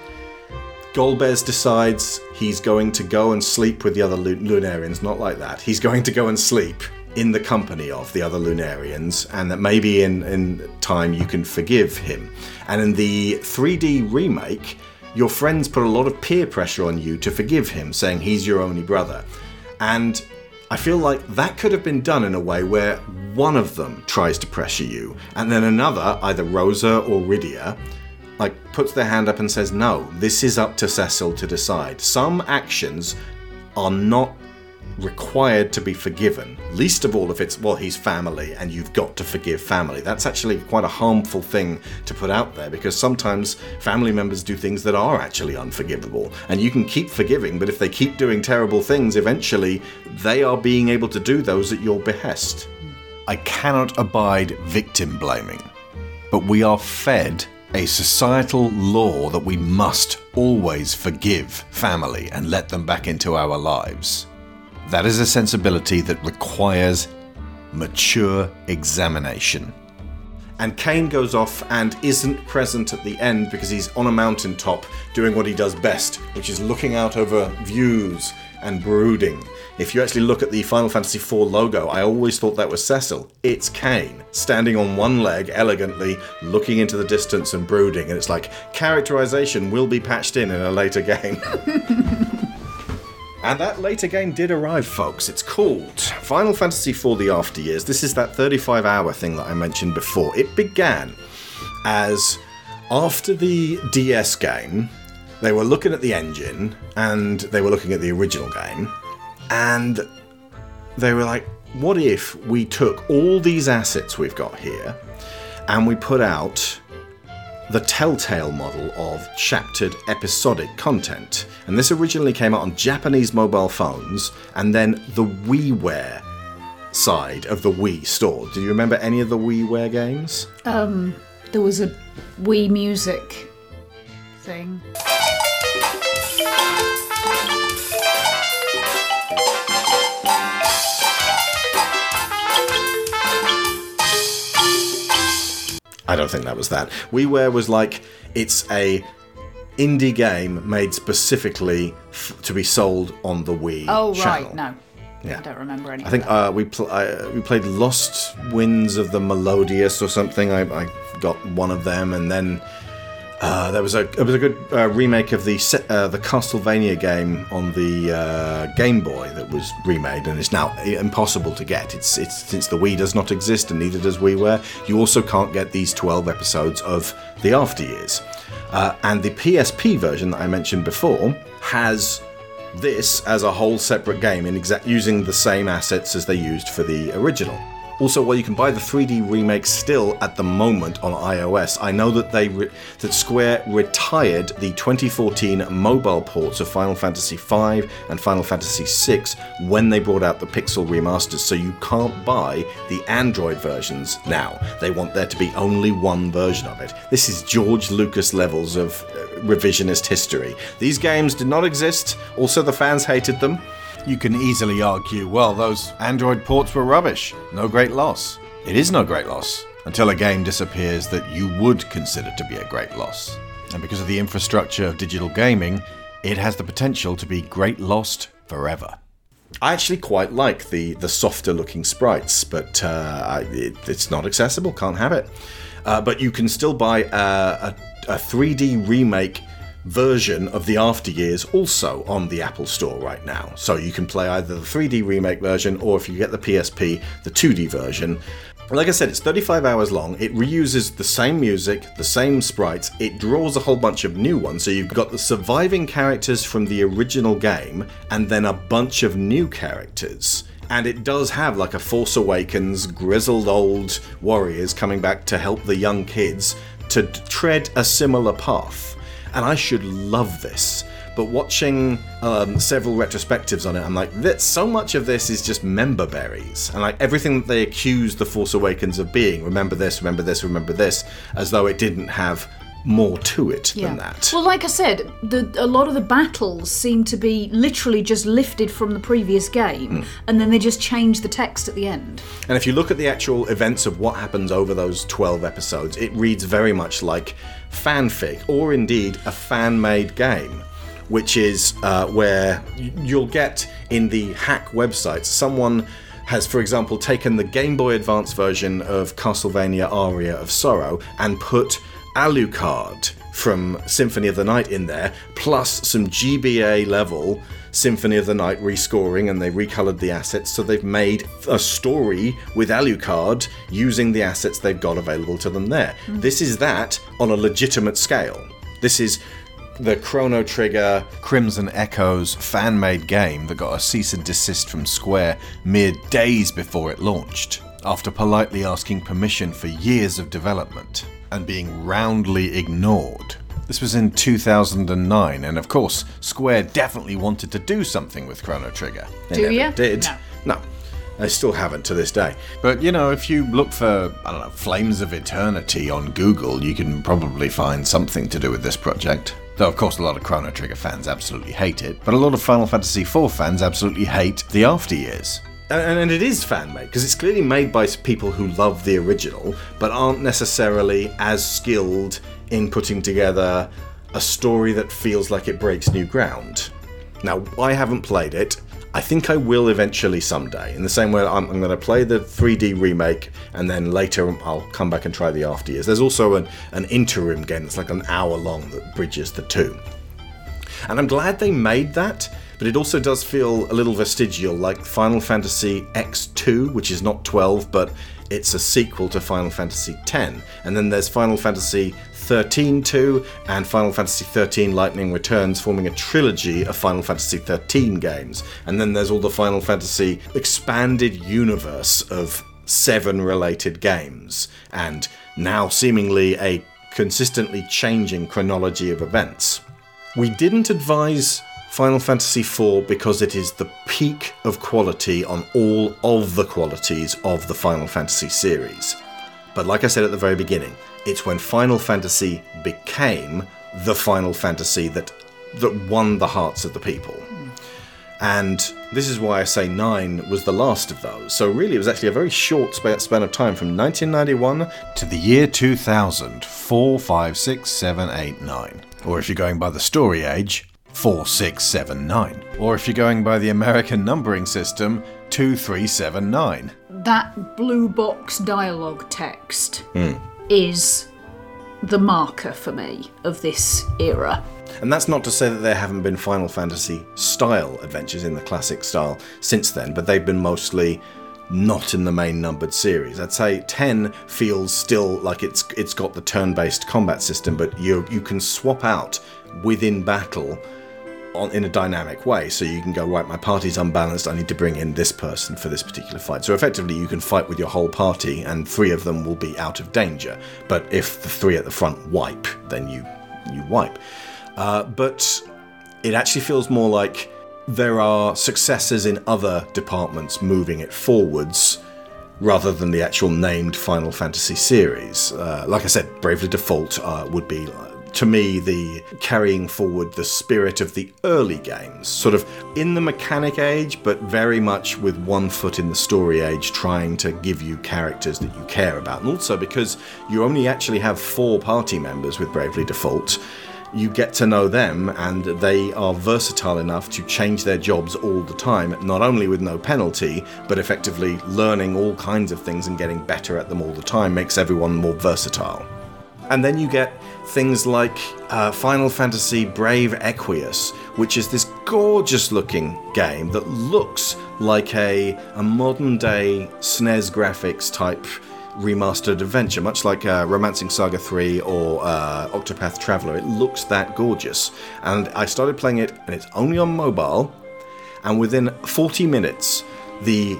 Golbez decides he's going to go and sleep with the other Lunarians. Not like that. He's going to go and sleep in the company of the other Lunarians, and that maybe in, in time you can forgive him. And in the 3D remake, your friends put a lot of peer pressure on you to forgive him, saying he's your only brother. And I feel like that could have been done in a way where one of them tries to pressure you, and then another, either Rosa or Rydia, like puts their hand up and says, No, this is up to Cecil to decide. Some actions are not required to be forgiven. Least of all if it's, well, he's family and you've got to forgive family. That's actually quite a harmful thing to put out there because sometimes family members do things that are actually unforgivable. And you can keep forgiving, but if they keep doing terrible things, eventually they are being able to do those at your behest. I cannot abide victim blaming, but we are fed a societal law that we must always forgive family and let them back into our lives. That is a sensibility that requires mature examination. And Kain goes off and isn't present at the end because he's on a mountaintop doing what he does best, which is looking out over views and brooding. If you actually look at the Final Fantasy IV logo, I always thought that was Cecil. It's Kain, standing on one leg elegantly, looking into the distance and brooding. And it's like, characterization will be patched in in a later game. And that later game did arrive, folks. It's called Final Fantasy IV The After Years. This is that 35 hour thing that I mentioned before. It began as after the DS game, they were looking at the engine and they were looking at the original game, and they were like, what if we took all these assets we've got here and we put out the Telltale model of chaptered episodic content? And this originally came out on Japanese mobile phones and then the WiiWare side of the Wii store. Do you remember any of the WiiWare games? Um, there was a Wii Music thing. I don't think that was that. WiiWare was like it's a indie game made specifically f- to be sold on the Wii Oh channel. right, no. Yeah. I don't remember any. I think uh, we pl- uh, we played Lost Winds of the Melodious or something. I, I got one of them, and then uh, there was a there was a good uh, remake of the uh, the Castlevania game on the uh, Game Boy that was remade, and it's now impossible to get. It's it's since the Wii does not exist, and neither does WiiWare. You also can't get these twelve episodes of the After Years, uh, and the PSP version that I mentioned before has this as a whole separate game in exact using the same assets as they used for the original. Also, while you can buy the 3D remake still at the moment on iOS, I know that they re- that Square retired the 2014 mobile ports of Final Fantasy V and Final Fantasy VI when they brought out the Pixel remasters, so you can't buy the Android versions now. They want there to be only one version of it. This is George Lucas levels of uh, revisionist history. These games did not exist. Also, the fans hated them. You can easily argue, well, those Android ports were rubbish. No great loss. It is no great loss until a game disappears that you would consider to be a great loss. And because of the infrastructure of digital gaming, it has the potential to be great lost forever. I actually quite like the the softer looking sprites, but uh, I, it, it's not accessible. Can't have it. Uh, but you can still buy uh, a, a 3D remake version of the After Years also on the Apple Store right now. So you can play either the 3D remake version or if you get the PSP, the 2D version. Like I said, it's 35 hours long. It reuses the same music, the same sprites. It draws a whole bunch of new ones. So you've got the surviving characters from the original game and then a bunch of new characters. And it does have like a Force Awakens, grizzled old warriors coming back to help the young kids to tread a similar path. And I should love this. But watching um, several retrospectives on it, I'm like, that so much of this is just member berries, and like everything that they accuse the Force Awakens of being. Remember this, remember this, remember this, as though it didn't have more to it than that. Well, like I said, the, a lot of the battles seem to be literally just lifted from the previous game, Hmm. and then they just change the text at the end. And if you look at the actual events of what happens over those 12 episodes, it reads very much like fanfic, or indeed a fan made game, which is uh, where you'll get in the hack websites someone. Has, for example, taken the Game Boy Advance version of Castlevania Aria of Sorrow and put Alucard from Symphony of the Night in there, plus some GBA level Symphony of the Night rescoring, and they recolored the assets, so they've made a story with Alucard using the assets they've got available to them there. Mm. This is that on a legitimate scale. This is the Chrono Trigger Crimson Echoes fan made game that got a cease and desist from Square mere days before it launched, after politely asking permission for years of development and being roundly ignored. This was in 2009, and of course, Square definitely wanted to do something with Chrono Trigger. They Do never ya? did. No. No. They still haven't to this day. But you know, if you look for, I don't know, Flames of Eternity on Google, you can probably find something to do with this project. Though, of course, a lot of Chrono Trigger fans absolutely hate it, but a lot of Final Fantasy IV fans absolutely hate the After Years. And, and it is fan made because it's clearly made by people who love the original but aren't necessarily as skilled in putting together a story that feels like it breaks new ground. Now, I haven't played it. I think I will eventually someday. In the same way, I'm, I'm going to play the 3D remake and then later I'll come back and try the after years. There's also an, an interim game that's like an hour long that bridges the two. And I'm glad they made that but it also does feel a little vestigial, like Final Fantasy X2, which is not 12, but it's a sequel to Final Fantasy X. And then there's Final Fantasy 13 2 and Final Fantasy 13 Lightning Returns, forming a trilogy of Final Fantasy 13 games. And then there's all the Final Fantasy expanded universe of seven related games, and now seemingly a consistently changing chronology of events. We didn't advise Final Fantasy IV because it is the peak of quality on all of the qualities of the Final Fantasy series. But like I said at the very beginning, it's when Final Fantasy became the Final Fantasy that that won the hearts of the people. And this is why I say 9 was the last of those. So, really, it was actually a very short span of time from 1991 to the year 2000 4, 5, 6, 7, 8, 9. Or if you're going by the story age, 4, 6, 7, 9. Or if you're going by the American numbering system, 2, 3, 7, 9. That blue box dialogue text Hmm. Is the marker for me of this era. And that's not to say that there haven't been Final Fantasy style adventures in the classic style since then, but they've been mostly not in the main numbered series. I'd say 10 feels still like it's it's got the turn-based combat system, but you you can swap out within battle on, in a dynamic way. So you can go, right, my party's unbalanced, I need to bring in this person for this particular fight. So effectively, you can fight with your whole party, and three of them will be out of danger. But if the three at the front wipe, then you, you wipe. Uh, but it actually feels more like there are successes in other departments moving it forwards rather than the actual named Final Fantasy series. Uh, like I said, Bravely Default uh, would be, to me, the carrying forward the spirit of the early games, sort of in the mechanic age, but very much with one foot in the story age, trying to give you characters that you care about. And also because you only actually have four party members with Bravely Default you get to know them and they are versatile enough to change their jobs all the time, not only with no penalty, but effectively learning all kinds of things and getting better at them all the time makes everyone more versatile. And then you get things like uh, Final Fantasy Brave Exvius, which is this gorgeous looking game that looks like a, a modern day SNES graphics type remastered adventure, much like uh, Romancing Saga 3 or uh, Octopath Traveler. It looks that gorgeous. And I started playing it, and it's only on mobile. And within 40 minutes, the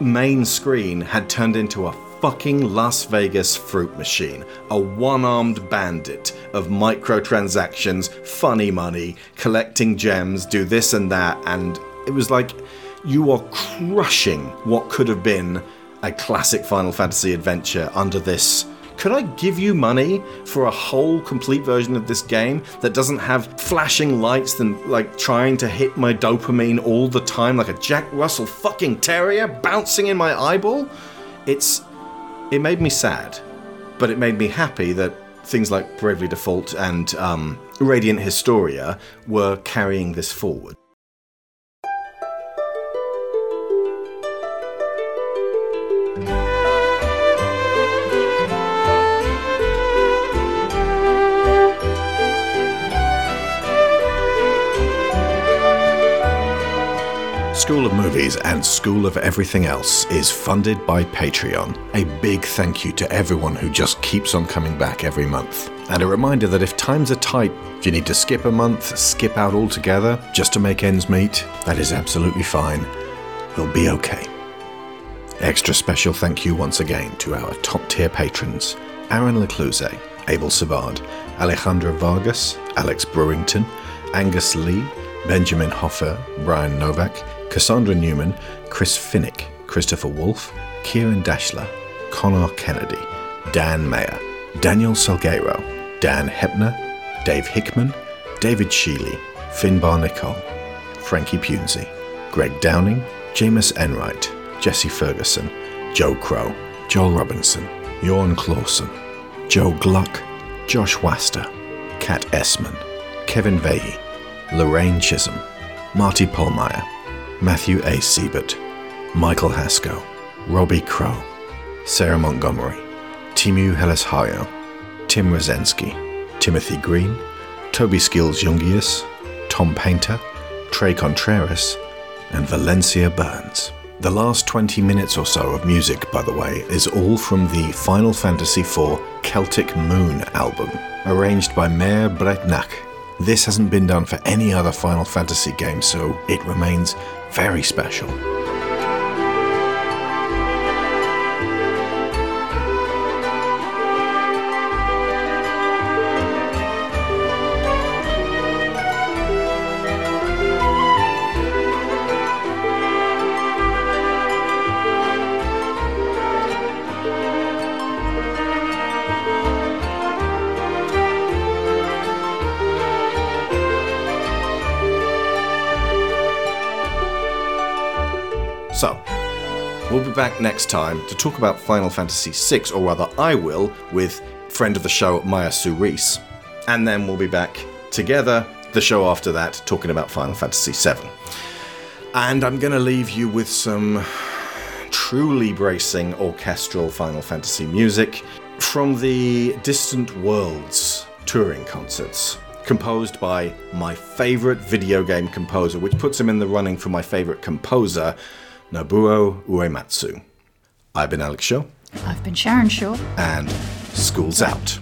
main screen had turned into a fucking Las Vegas fruit machine. A one armed bandit of microtransactions, funny money, collecting gems, do this and that. And it was like you are crushing what could have been a classic Final Fantasy adventure under this. Could I give you money for a whole complete version of this game that doesn't have flashing lights and like trying to hit my dopamine all the time like a Jack Russell fucking terrier bouncing in my eyeball? It's it made me sad, but it made me happy that things like Bravely Default and um, Radiant Historia were carrying this forward. School of Movies and School of Everything Else is funded by Patreon. A big thank you to everyone who just keeps on coming back every month. And a reminder that if times are tight, if you need to skip a month, skip out altogether, just to make ends meet, that is absolutely fine. We'll be okay. Extra special thank you once again to our top tier patrons Aaron Lecluse, Abel Savard, Alejandra Vargas, Alex Brewington, Angus Lee, Benjamin Hoffer, Brian Novak, Cassandra Newman, Chris Finnick, Christopher Wolfe, Kieran Dashler, Connor Kennedy, Dan Mayer, Daniel Salguero, Dan Hepner, Dave Hickman, David Sheely, Finbar Nicole, Frankie Punzi, Greg Downing, Jameis Enright, Jesse Ferguson, Joe Crow, Joel Robinson, Jorn Clausen, Joe Gluck, Josh Waster, Kat Essman, Kevin Vehy, Lorraine Chisholm, Marty Polmeyer, Matthew A. Siebert, Michael Haskell, Robbie Crow, Sarah Montgomery, Timu Heleshayo, Tim Rosensky, Timothy Green, Toby Skills Jungius, Tom Painter, Trey Contreras, and Valencia Burns. The last 20 minutes or so of music, by the way, is all from the Final Fantasy IV Celtic Moon album, arranged by Máire Breatnach. This hasn't been done for any other Final Fantasy game, so it remains very special. Be back next time to talk about Final Fantasy VI, or rather, I will, with friend of the show, Maya Sue Reese. And then we'll be back together, the show after that, talking about Final Fantasy VII. And I'm going to leave you with some truly bracing orchestral Final Fantasy music from the Distant Worlds touring concerts, composed by my favorite video game composer, which puts him in the running for my favorite composer, Nobuo Uematsu. I've been Alex Shaw, I've been Sharon Shaw. and school's out.